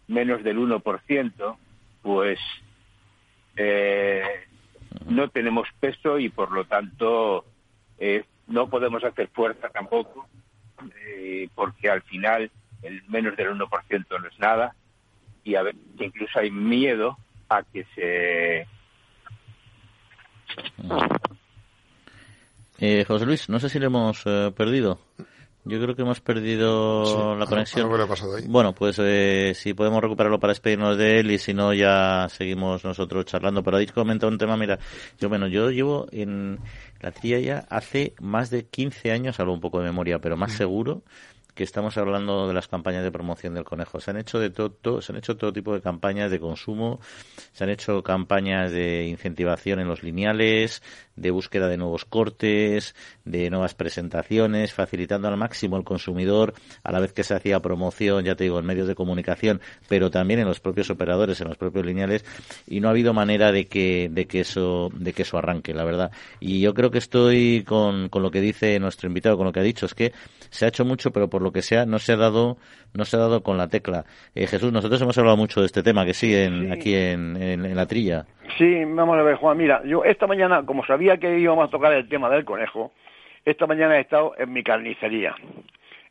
menos del 1%, pues eh, no tenemos peso y por lo tanto eh, no podemos hacer fuerza tampoco, eh, porque al final el menos del 1% no es nada y a ver, incluso hay miedo a que se... Eh, José Luis, no sé si le hemos eh, perdido. Yo creo que hemos perdido la conexión. Bueno, pues eh, si podemos recuperarlo para despedirnos de él y si no ya seguimos nosotros charlando. Pero habéis comentado un tema, mira, yo bueno, yo llevo en la tría ya hace más de 15 años, hablo un poco de memoria, pero más seguro, que estamos hablando de las campañas de promoción del conejo. Se han hecho de todo, se han hecho todo tipo de campañas de consumo, se han hecho campañas de incentivación en los lineales, de búsqueda de nuevos cortes, de nuevas presentaciones, facilitando al máximo al consumidor a la vez que se hacía promoción, ya te digo, en medios de comunicación, pero también en los propios operadores, en los propios lineales, y no ha habido manera de que, de que eso, de que eso arranque, la verdad. Y yo creo que estoy con, con lo que dice nuestro invitado, con lo que ha dicho, es que se ha hecho mucho, pero por lo que sea, no se ha dado, no se ha dado con la tecla. Eh, Jesús, nosotros hemos hablado mucho de este tema, que sí, en, aquí en, en, la trilla. Sí, vamos a ver, Juan, mira, yo esta mañana, como sabía que íbamos a tocar el tema del conejo, esta mañana he estado en mi carnicería.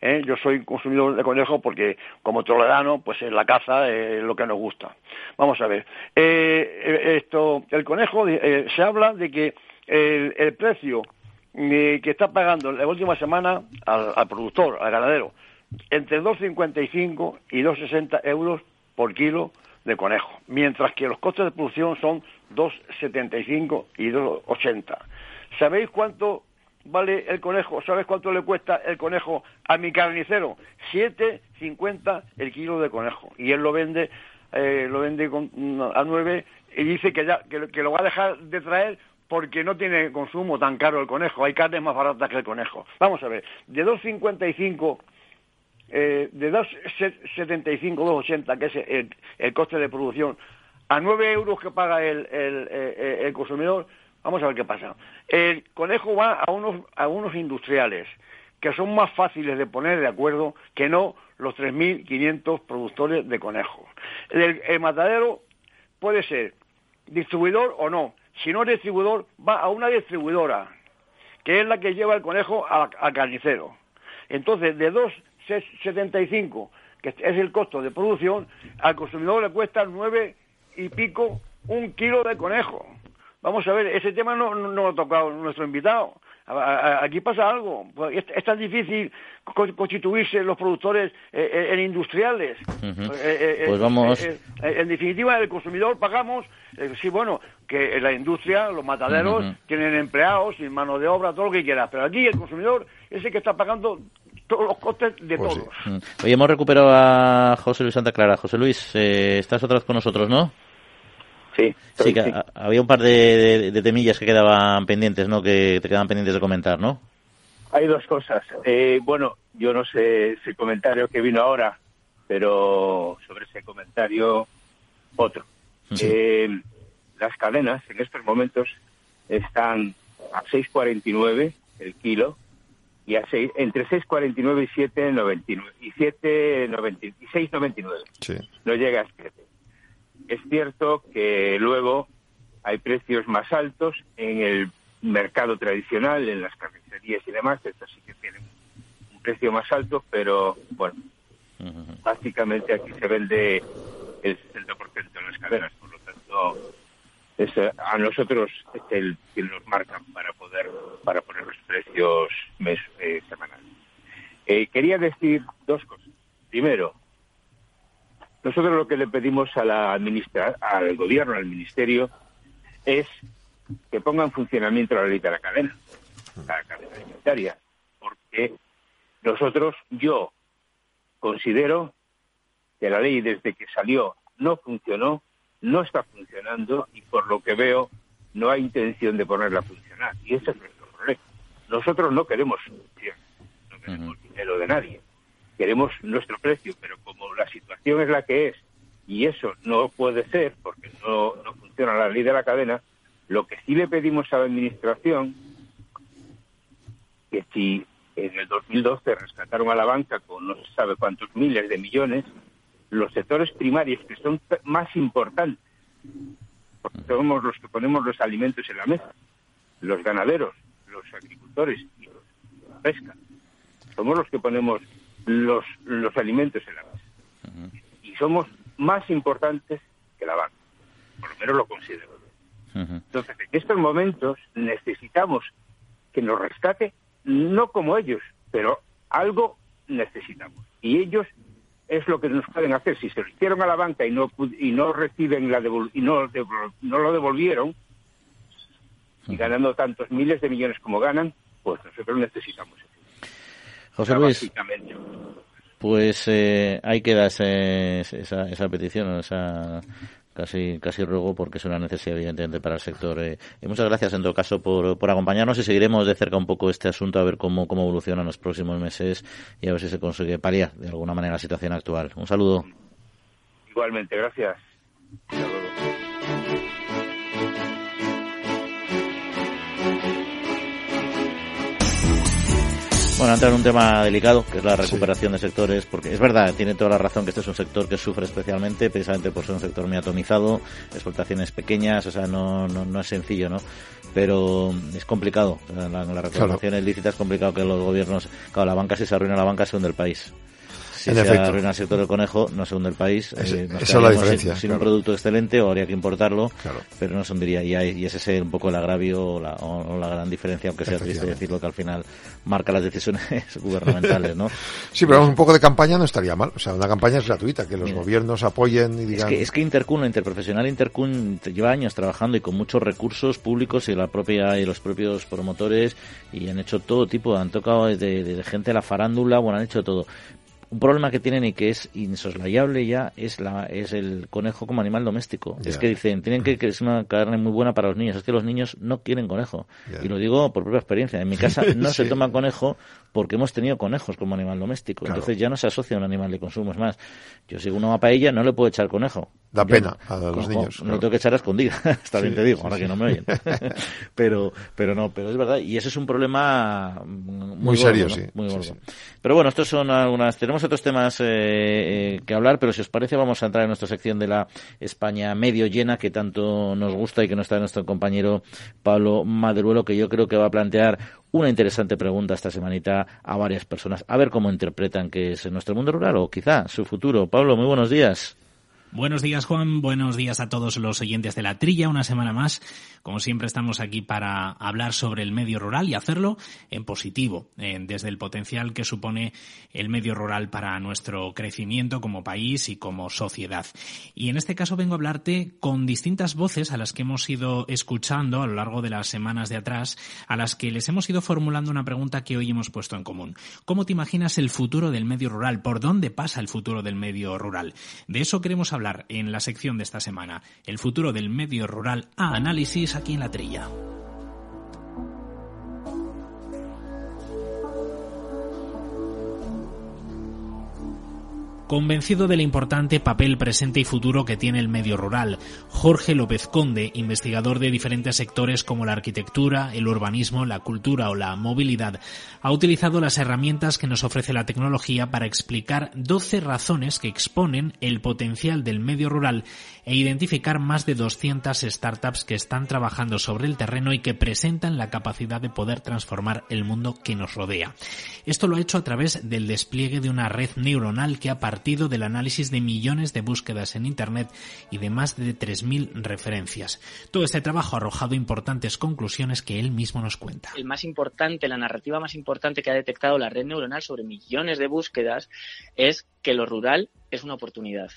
¿eh? Yo soy consumidor de conejo porque, como toledano, pues en la caza es lo que nos gusta. Vamos a ver. Eh, esto, el conejo, se habla de que el, el precio que está pagando la última semana al, productor, al ganadero, entre 2,55 y 2,60 euros por kilo de conejo, mientras que los costes de producción son 2,75 y 2,80. ¿Sabéis cuánto vale el conejo? ¿Sabéis cuánto le cuesta el conejo a mi carnicero? 7,50 el kilo de conejo. Y él lo vende, eh, lo vende con, a 9 y dice que, ya, que, que lo va a dejar de traer porque no tiene consumo tan caro el conejo, hay carnes más baratas que el conejo. Vamos a ver, de 2,55, eh, de 2,75, 2,80, que es el, coste de producción, a 9 euros que paga el, el, el, el consumidor, vamos a ver qué pasa. El conejo va a unos, a unos industriales que son más fáciles de poner de acuerdo que no los 3.500 productores de conejos. El, matadero puede ser distribuidor o no. Si no es distribuidor, va a una distribuidora, que es la que lleva el conejo al carnicero. Entonces, de 2,75, que es el costo de producción, al consumidor le cuesta nueve y pico un kilo de conejo. Vamos a ver, ese tema no, no lo ha tocado nuestro invitado. Aquí pasa algo. Pues, es, tan difícil constituirse los productores eh, eh, en industriales. Eh, pues vamos. en definitiva, el consumidor pagamos. sí, bueno, que la industria, los mataderos, tienen empleados y mano de obra, todo lo que quieras. Pero aquí el consumidor es el que está pagando todos los costes de pues todos. Hoy hemos recuperado a José Luis Santa Clara. José Luis, estás otra vez con nosotros, ¿no? Sí, sí, que había un par de, de, temillas que quedaban pendientes, ¿no? Que te quedaban pendientes de comentar, ¿no? Hay dos cosas. Eh, bueno, yo no sé ese comentario que vino ahora, pero sobre ese comentario, otro. Eh, las cadenas en estos momentos están a 6,49 el kilo y a 6, entre 6,49 y 7,99 y 6,99. Sí. No llega a 7. Es cierto que luego hay precios más altos en el mercado tradicional, en las carnicerías y demás, estos sí que tienen un precio más alto, pero bueno, básicamente aquí se vende el 60% en las cadenas, por lo tanto es, a nosotros es el que nos marcan para poder para poner los precios mes, eh, semanales. Eh, quería decir dos cosas. Primero, nosotros lo que le pedimos a la administra al gobierno, al ministerio, es que ponga en funcionamiento la ley de la cadena, la cadena alimentaria, porque nosotros, yo considero que la ley desde que salió no funcionó, no está funcionando y por lo que veo no hay intención de ponerla a funcionar. Y ese es nuestro problema. Nosotros no queremos no queremos dinero de nadie queremos nuestro precio, pero como la situación es la que es y eso no puede ser porque no, no funciona la ley de la cadena, lo que sí le pedimos a la Administración, que si en el 2012 rescataron a la banca con no se sabe cuántos miles de millones, los sectores primarios que son más importantes, porque somos los que ponemos los alimentos en la mesa, los ganaderos, los agricultores y la pesca, somos los que ponemos los, los alimentos en la mesa. Y somos más importantes que la banca. Por lo menos lo considero. Entonces, en estos momentos necesitamos que nos rescate, no como ellos, pero algo necesitamos. Y ellos es lo que nos pueden hacer. Si se lo hicieron a la banca y no y no reciben la y no, no lo devolvieron, y ganando tantos miles de millones como ganan, pues nosotros necesitamos José Luis, pues eh, ahí queda esa, esa petición, esa casi casi ruego porque es una necesidad evidentemente para el sector. Eh, muchas gracias en todo caso por, por acompañarnos y seguiremos de cerca un poco este asunto a ver cómo, cómo evoluciona en los próximos meses y a ver si se consigue paliar de alguna manera la situación actual. Un saludo. Igualmente, gracias. Bueno, entrar en un tema delicado, que es la recuperación de sectores, porque es verdad, tiene toda la razón que este es un sector que sufre especialmente, precisamente por ser un sector muy atomizado, explotaciones pequeñas, o sea, no, no, no es sencillo, ¿no? Pero es complicado, la, la recuperación ilícita es complicado que los gobiernos, claro, la banca, si se arruina la banca, se hunde el país si en se arruina el sector del conejo, no se hunde el país. Eh, esa es la diferencia. Sin, un producto excelente o habría que importarlo, pero no se hundiría. Y, y ese es un poco el agravio o la, o la gran diferencia, aunque sea triste decirlo, que al final marca las decisiones gubernamentales, ¿no? sí, pero un poco de campaña no estaría mal. O sea, una campaña es gratuita, que los gobiernos apoyen y digan... Es que, es que Intercun, Interprofesional Intercun, lleva años trabajando y con muchos recursos públicos y la propia y los propios promotores y han hecho todo tipo, han tocado de, de, de gente a la farándula, bueno, han hecho todo un problema que tienen y que es insoslayable ya es la es el conejo como animal doméstico. Es que dicen, tienen que, que es una carne muy buena para los niños. Es que los niños no quieren conejo. Y lo digo por propia experiencia. En mi casa no se toma conejo porque hemos tenido conejos como animal doméstico. Entonces ya no se asocia a un animal de consumo. Es más, yo si uno va a paella no le puedo echar conejo. Da pena a los niños. No tengo que echar a escondida, está bien te digo, ahora que no me oyen. pero, pero no, pero es verdad. Y ese es un problema muy, serio, sí. Muy Pero bueno, estos son algunas. Tenemos otros temas eh, eh, que hablar, pero si os parece, vamos a entrar en nuestra sección de la España medio llena, que tanto nos gusta y que nos está nuestro compañero Pablo Maderuelo, que yo creo que va a plantear una interesante pregunta esta semanita a varias personas. A ver cómo interpretan que es nuestro mundo rural o quizá su futuro. Pablo, muy buenos días. Buenos días Juan, buenos días a todos los oyentes de la trilla, una semana más. Como siempre estamos aquí para hablar sobre el medio rural y hacerlo en positivo, desde el potencial que supone el medio rural para nuestro crecimiento como país y como sociedad. Y en este caso vengo a hablarte con distintas voces a las que hemos ido escuchando a lo largo de las semanas de atrás, a las que les hemos ido formulando una pregunta que hoy hemos puesto en común. ¿Cómo te imaginas el futuro del medio rural? ¿Por dónde pasa el futuro del medio rural? De eso queremos hablar en la sección de esta semana, el futuro del medio rural a análisis aquí en la trilla. Convencido del importante papel presente y futuro que tiene el medio rural, Jorge López Conde, investigador de diferentes sectores como la arquitectura, el urbanismo, la cultura o la movilidad, ha utilizado las herramientas que nos ofrece la tecnología para explicar 12 razones que exponen el potencial del medio rural e identificar más de 200 startups que están trabajando sobre el terreno y que presentan la capacidad de poder transformar el mundo que nos rodea. Esto lo ha hecho a través del despliegue de una red neuronal que ha partido del análisis de millones de búsquedas en Internet y de más de 3.000 referencias. Todo este trabajo ha arrojado importantes conclusiones que él mismo nos cuenta. El más importante, la narrativa más importante que ha detectado la red neuronal sobre millones de búsquedas es que lo rural es una oportunidad.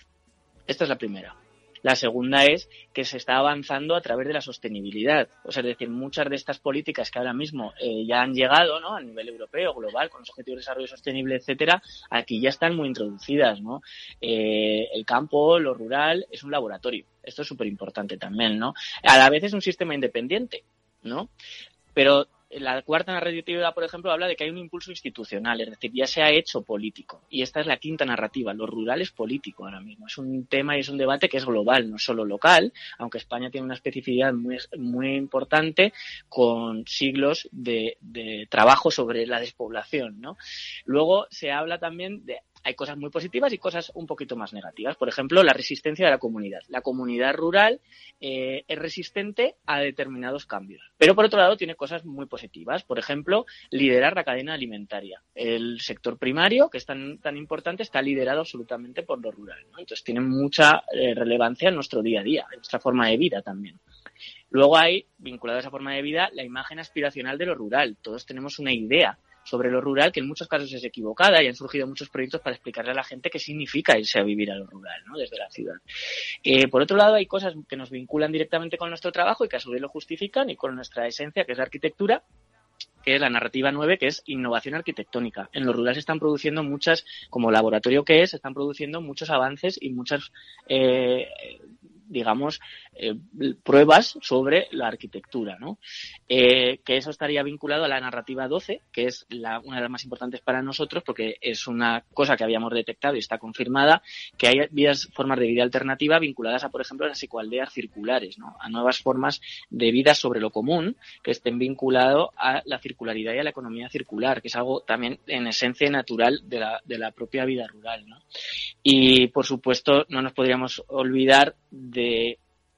Esta es la primera. La segunda es que se está avanzando a través de la sostenibilidad. O sea, es decir, muchas de estas políticas que ahora mismo eh, ya han llegado ¿no? a nivel europeo, global, con los objetivos de desarrollo sostenible, etcétera, aquí ya están muy introducidas. ¿no? Eh, el campo, lo rural, es un laboratorio. Esto es súper importante también. ¿no? A la vez es un sistema independiente. ¿no? Pero la cuarta narrativa, por ejemplo, habla de que hay un impulso institucional, es decir, ya se ha hecho político. Y esta es la quinta narrativa. Lo rural es político ahora mismo. Es un tema y es un debate que es global, no solo local, aunque España tiene una especificidad muy, muy importante con siglos de, de trabajo sobre la despoblación. ¿no? Luego se habla también de hay cosas muy positivas y cosas un poquito más negativas. Por ejemplo, la resistencia de la comunidad. La comunidad rural eh, es resistente a determinados cambios. Pero por otro lado tiene cosas muy positivas. Por ejemplo, liderar la cadena alimentaria. El sector primario, que es tan, tan importante, está liderado absolutamente por lo rural. Entonces tiene mucha eh, relevancia en nuestro día a día, en nuestra forma de vida también. Luego hay, vinculado a esa forma de vida, la imagen aspiracional de lo rural. Todos tenemos una idea sobre lo rural que en muchos casos es equivocada y han surgido muchos proyectos para explicarle a la gente qué significa irse a vivir a lo rural, ¿no? Desde la ciudad. Eh, por otro lado, hay cosas que nos vinculan directamente con nuestro trabajo y que a su vez lo justifican y con nuestra esencia, que es la arquitectura, que es la narrativa 9, que es innovación arquitectónica. En lo rural se están produciendo muchas, como laboratorio que es, están produciendo muchos avances y muchas eh, digamos, eh, pruebas sobre la arquitectura, ¿no? Eh, que eso estaría vinculado a la narrativa 12, que es la, una de las más importantes para nosotros, porque es una cosa que habíamos detectado y está confirmada, que hay vías, formas de vida alternativa vinculadas a, por ejemplo, las ecoaldeas circulares, ¿no? A nuevas formas de vida sobre lo común que estén vinculados a la circularidad y a la economía circular, que es algo también en esencia natural de la, de la propia vida rural, ¿no? Y, por supuesto, no nos podríamos olvidar de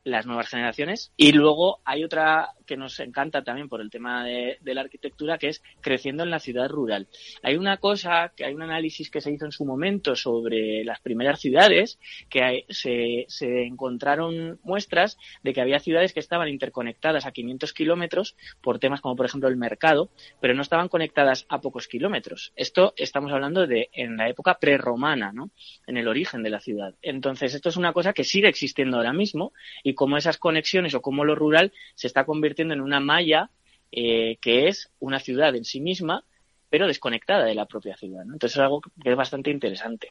las nuevas generaciones. Y luego hay otra que nos encanta también por el tema de, la arquitectura, que es creciendo en la ciudad rural. Hay una cosa, que hay un análisis que se hizo en su momento sobre las primeras ciudades, que se, encontraron muestras de que había ciudades que estaban interconectadas a 500 kilómetros por temas como, por ejemplo, el mercado, pero no estaban conectadas a pocos kilómetros. Esto estamos hablando de en la época prerromana, ¿no? En el origen de la ciudad. Entonces, esto es una cosa que sigue existiendo ahora mismo y cómo esas conexiones o cómo lo rural se está convirtiendo en una malla eh, que es una ciudad en sí misma pero desconectada de la propia ciudad. Entonces es algo que es bastante interesante.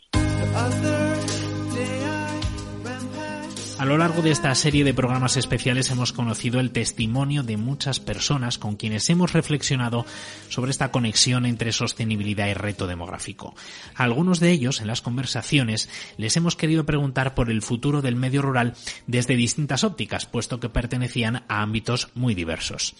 A lo largo de esta serie de programas especiales hemos conocido el testimonio de muchas personas con quienes hemos reflexionado sobre esta conexión entre sostenibilidad y reto demográfico. A algunos de ellos, en las conversaciones, les hemos querido preguntar por el futuro del medio rural desde distintas ópticas, puesto que pertenecían a ámbitos muy diversos.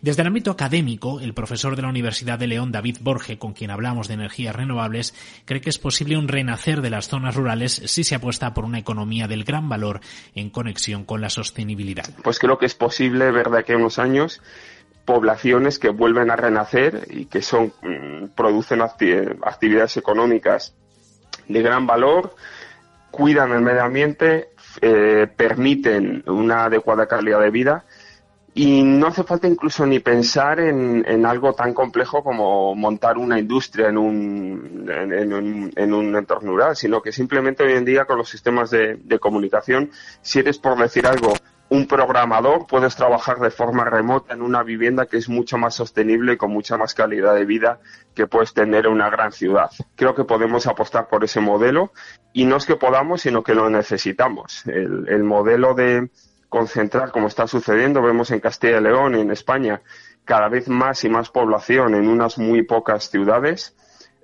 Desde el ámbito académico, el profesor de la Universidad de León, David Borge, con quien hablamos de energías renovables, cree que es posible un renacer de las zonas rurales si se apuesta por una economía del gran valor en conexión con la sostenibilidad. Pues creo que es posible ver de aquí a unos años poblaciones que vuelven a renacer y que son mm, producen actividades económicas de gran valor, cuidan el medio ambiente, eh, permiten una adecuada calidad de vida y no hace falta incluso ni pensar en, algo tan complejo como montar una industria en un, en, un, entorno rural, sino que simplemente hoy en día con los sistemas de, comunicación, si eres por decir algo, un programador, puedes trabajar de forma remota en una vivienda que es mucho más sostenible y con mucha más calidad de vida que puedes tener en una gran ciudad. Creo que podemos apostar por ese modelo y no es que podamos, sino que lo necesitamos. el modelo de, concentrar, como está sucediendo, vemos en Castilla y León, en España, cada vez más y más población en unas muy pocas ciudades,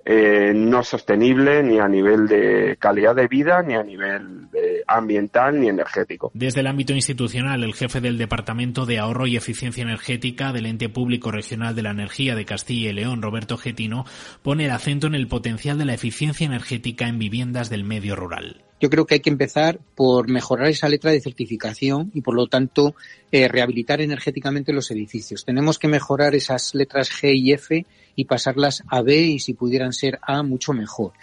eh, no sostenible ni a nivel de calidad de vida, ni a nivel ambiental, ni energético. Desde el ámbito institucional, el jefe del Departamento de Ahorro y Eficiencia Energética del Ente Público Regional de la Energía de Castilla y León, Roberto Getino, pone el acento en el potencial de la eficiencia energética en viviendas del medio rural yo creo que hay que empezar por mejorar esa letra de certificación y por lo tanto eh, rehabilitar energéticamente los edificios. Tenemos que mejorar esas letras G y F y pasarlas a B y si pudieran ser A mucho mejor.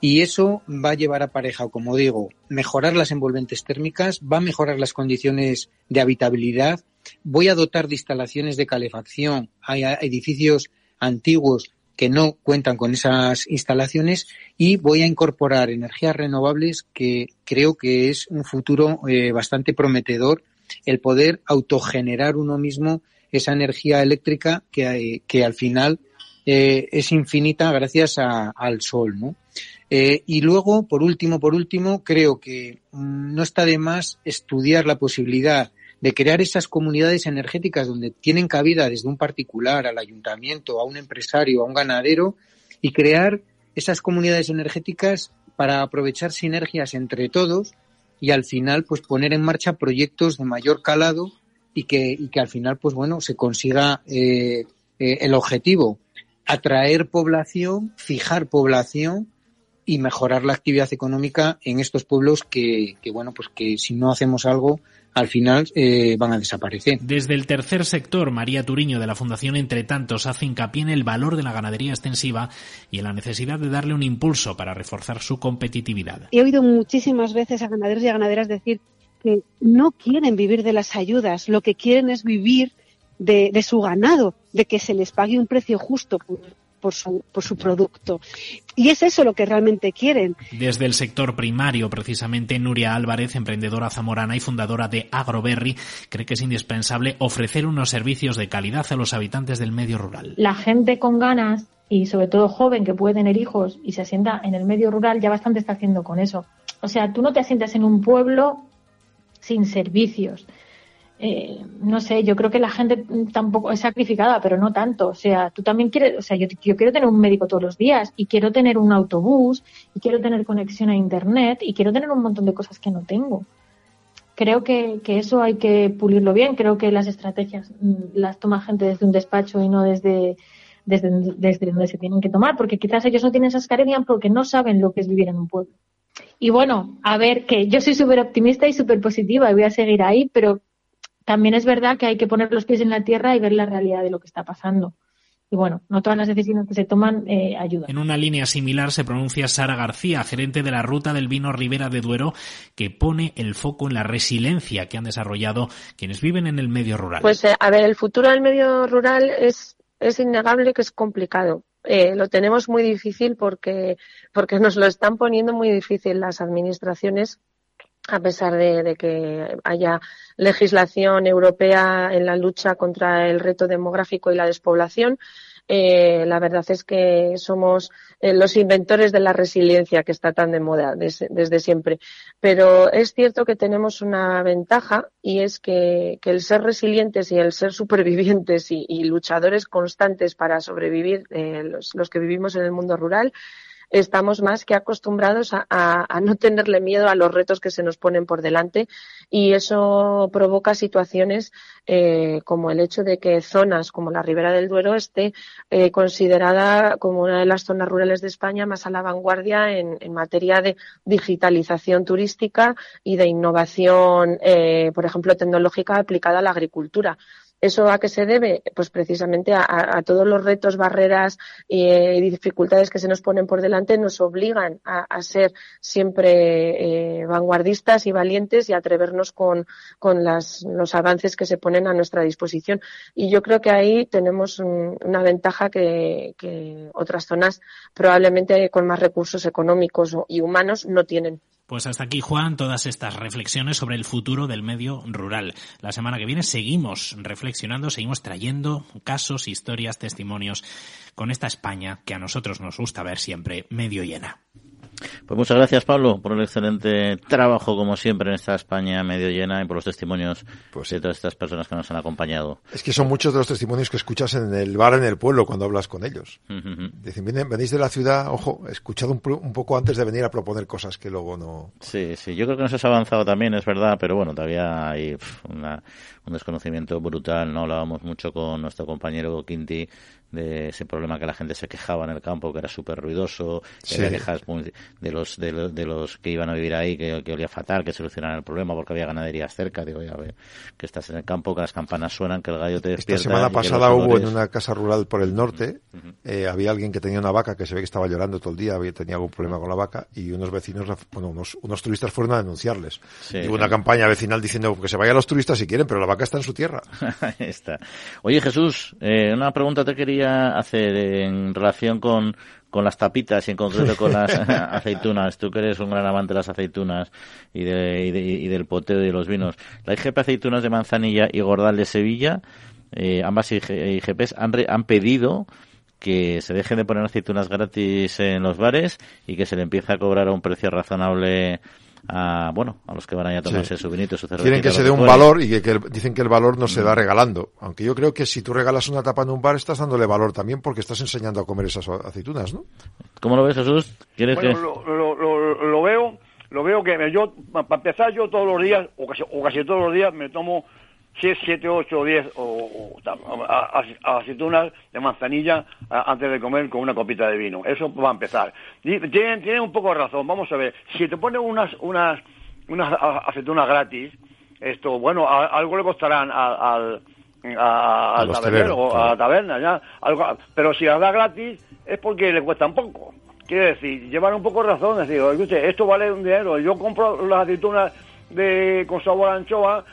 Y eso va a llevar a pareja, como digo, mejorar las envolventes térmicas, va a mejorar las condiciones de habitabilidad, voy a dotar de instalaciones de calefacción a edificios antiguos que no cuentan con esas instalaciones y voy a incorporar energías renovables que creo que es un futuro eh, bastante prometedor el poder autogenerar uno mismo esa energía eléctrica que, que al final eh, es infinita gracias al sol, ¿no? Eh, y luego, por último, por último, creo que mm, no está de más estudiar la posibilidad de crear esas comunidades energéticas donde tienen cabida desde un particular al ayuntamiento, a un empresario, a un ganadero, y crear esas comunidades energéticas para aprovechar sinergias entre todos y al final pues poner en marcha proyectos de mayor calado y que, y que al final pues bueno se consiga eh, eh, el objetivo atraer población, fijar población y mejorar la actividad económica en estos pueblos que, que bueno pues que si no hacemos algo al final eh, van a desaparecer. Desde el tercer sector, María Turiño de la Fundación Entre Tantos hace hincapié en el valor de la ganadería extensiva y en la necesidad de darle un impulso para reforzar su competitividad. He oído muchísimas veces a ganaderos y a ganaderas decir que no quieren vivir de las ayudas, lo que quieren es vivir de, de su ganado, de que se les pague un precio justo por su, por su producto. Y es eso lo que realmente quieren. Desde el sector primario, precisamente, Nuria Álvarez, emprendedora zamorana y fundadora de Agroberry, cree que es indispensable ofrecer unos servicios de calidad a los habitantes del medio rural. La gente con ganas y sobre todo joven que puede tener hijos y se asienta en el medio rural ya bastante está haciendo con eso. O sea, tú no te asientas en un pueblo sin servicios. Eh, no sé, yo creo que la gente tampoco es sacrificada, pero no tanto. O sea, tú también quieres, o sea, yo, quiero tener un médico todos los días y quiero tener un autobús y quiero tener conexión a internet y quiero tener un montón de cosas que no tengo. Creo que, que eso hay que pulirlo bien. Creo que las estrategias mm, las toma gente desde un despacho y no desde, desde, desde donde se tienen que tomar, porque quizás ellos no tienen esas carencias porque no saben lo que es vivir en un pueblo. Y bueno, a ver, que yo soy súper optimista y súper positiva y voy a seguir ahí, pero también es verdad que hay que poner los pies en la tierra y ver la realidad de lo que está pasando. Y bueno, no todas las decisiones que se toman eh, ayudan. En una línea similar se pronuncia Sara García, gerente de la ruta del vino Ribera de Duero, que pone el foco en la resiliencia que han desarrollado quienes viven en el medio rural. Pues eh, a ver, el futuro del medio rural es, es innegable que es complicado. Eh, lo tenemos muy difícil porque, porque nos lo están poniendo muy difícil las administraciones a pesar de, que haya legislación europea en la lucha contra el reto demográfico y la despoblación, eh, la verdad es que somos eh, los inventores de la resiliencia que está tan de moda desde siempre. Pero es cierto que tenemos una ventaja y es que, el ser resilientes y el ser supervivientes y, luchadores constantes para sobrevivir eh, los que vivimos en el mundo rural estamos más que acostumbrados a, no tenerle miedo a los retos que se nos ponen por delante y eso provoca situaciones eh, como el hecho de que zonas como la Ribera del Duero esté eh, considerada como una de las zonas rurales de España más a la vanguardia en, materia de digitalización turística y de innovación, eh, por ejemplo, tecnológica aplicada a la agricultura. ¿Eso a qué se debe? Pues precisamente a, todos los retos, barreras y, dificultades que se nos ponen por delante nos obligan a, ser siempre eh, vanguardistas y valientes y atrevernos con, los avances que se ponen a nuestra disposición. Y yo creo que ahí tenemos una ventaja que, que otras zonas probablemente con más recursos económicos y humanos no tienen. Pues hasta aquí, Juan, todas estas reflexiones sobre el futuro del medio rural. La semana que viene seguimos reflexionando, seguimos trayendo casos, historias, testimonios con esta España que a nosotros nos gusta ver siempre medio llena. Pues muchas gracias, Pablo, por el excelente trabajo, como siempre, en esta España medio llena y por los testimonios pues, de todas estas personas que nos han acompañado. Es que son muchos de los testimonios que escuchas en el bar en el pueblo cuando hablas con ellos. Dicen, venís de la ciudad, ojo, escuchad un, un, poco antes de venir a proponer cosas que luego no. Sí, sí, yo creo que nos has avanzado también, es verdad, pero bueno, todavía hay un desconocimiento brutal. No hablábamos mucho con nuestro compañero Quinti de ese problema que la gente se quejaba en el campo, que era súper ruidoso, que había quejas de los, de, los, de los que iban a vivir ahí, que, olía fatal, que solucionaran el problema porque había ganaderías cerca. Digo, ya ve, que estás en el campo, que las campanas suenan, que el gallo te despierta. Esta semana pasada hubo en una casa rural por el norte, eh, había alguien que tenía una vaca que se ve que estaba llorando todo el día, había, tenía algún problema con la vaca y unos vecinos, bueno, unos, unos turistas fueron a denunciarles. hubo una campaña vecinal diciendo que se vayan los turistas si quieren, pero la vaca está en su tierra. está. Oye Jesús, eh, una pregunta te quería hacer en relación con, con las tapitas y en concreto con las aceitunas. Tú que eres un gran amante de las aceitunas y, de, y, del poteo y de los vinos. La IGP Aceitunas de Manzanilla y Gordal de Sevilla, eh, ambas IGPs han, han pedido que se dejen de poner aceitunas gratis en los bares y que se le empiece a cobrar a un precio razonable a bueno a los que van a tomarse su vinito, su Quieren que se dé un valor y que, dicen que el valor no se da mm. regalando. Aunque yo creo que si tú regalas una tapa en un bar estás dándole valor también porque estás enseñando a comer esas aceitunas, ¿no? ¿Cómo lo ves, Jesús? ¿Quieres que... lo, lo, veo, lo veo que yo, para empezar yo todos los días, o casi, todos los días, me tomo 6, 7, 8 o 10 o, aceitunas de manzanilla antes de comer con una copita de vino. Eso va a empezar. Tienen, tienen un poco de razón. Vamos a ver, si te ponen unas, unas, unas aceitunas gratis, esto, bueno, algo le costarán al, a, al tabernero, a la taberna, ya. Algo, pero si las da gratis es porque le cuestan poco. Quiere decir, llevan un poco de razón, decir, oye, esto vale un dinero, yo compro las aceitunas de con sabor anchoa,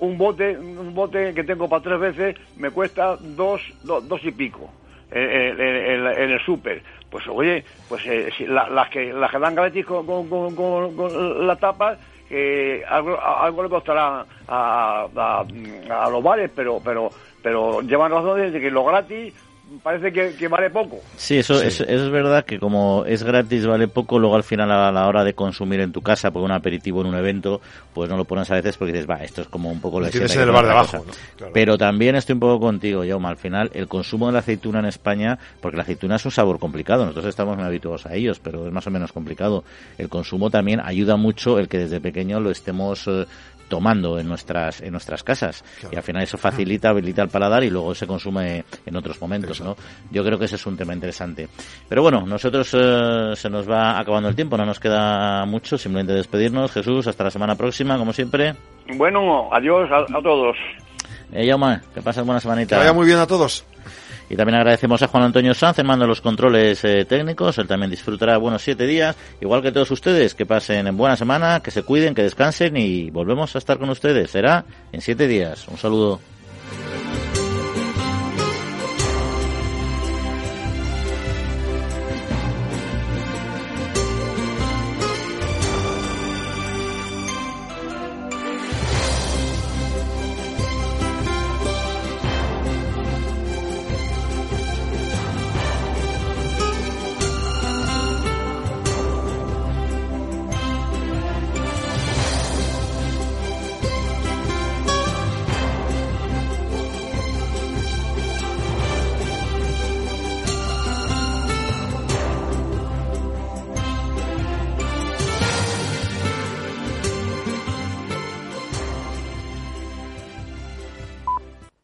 un bote, un bote que tengo para tres veces me cuesta dos, dos, y pico en, el súper. Pues oye, pues eh, las que las que dan gratis con, con, con, la tapa, eh, algo, algo le costará a, a, a, los bares, pero pero pero llevan razón de que lo gratis parece que, vale poco. Sí, eso, Es, es, verdad que como es gratis, vale poco, luego al final a la hora de consumir en tu casa por un aperitivo en un evento, pues no lo pones a veces porque dices, va, esto es como un poco la Tienes en el bar de abajo. Pero también estoy un poco contigo, Jaume, al final el consumo de la aceituna en España, porque la aceituna es un sabor complicado, nosotros estamos muy habituados a ellos, pero es más o menos complicado. El consumo también ayuda mucho el que desde pequeño lo estemos eh, tomando en nuestras en nuestras casas. Y al final eso facilita habilita el paladar y luego se consume en otros momentos no yo creo que ese es un tema interesante. Pero bueno nosotros eh, se nos va acabando el tiempo no nos queda mucho simplemente despedirnos. Jesús hasta la semana próxima como siempre. Bueno adiós a, todos. Eh, Yauma, que pases buena semanita. Que vaya muy bien a todos y también agradecemos a Juan Antonio Sanz, en mando los controles eh, técnicos. Él también disfrutará buenos siete días. Igual que todos ustedes, que pasen en buena semana, que se cuiden, que descansen y volvemos a estar con ustedes. Será en siete días. Un saludo.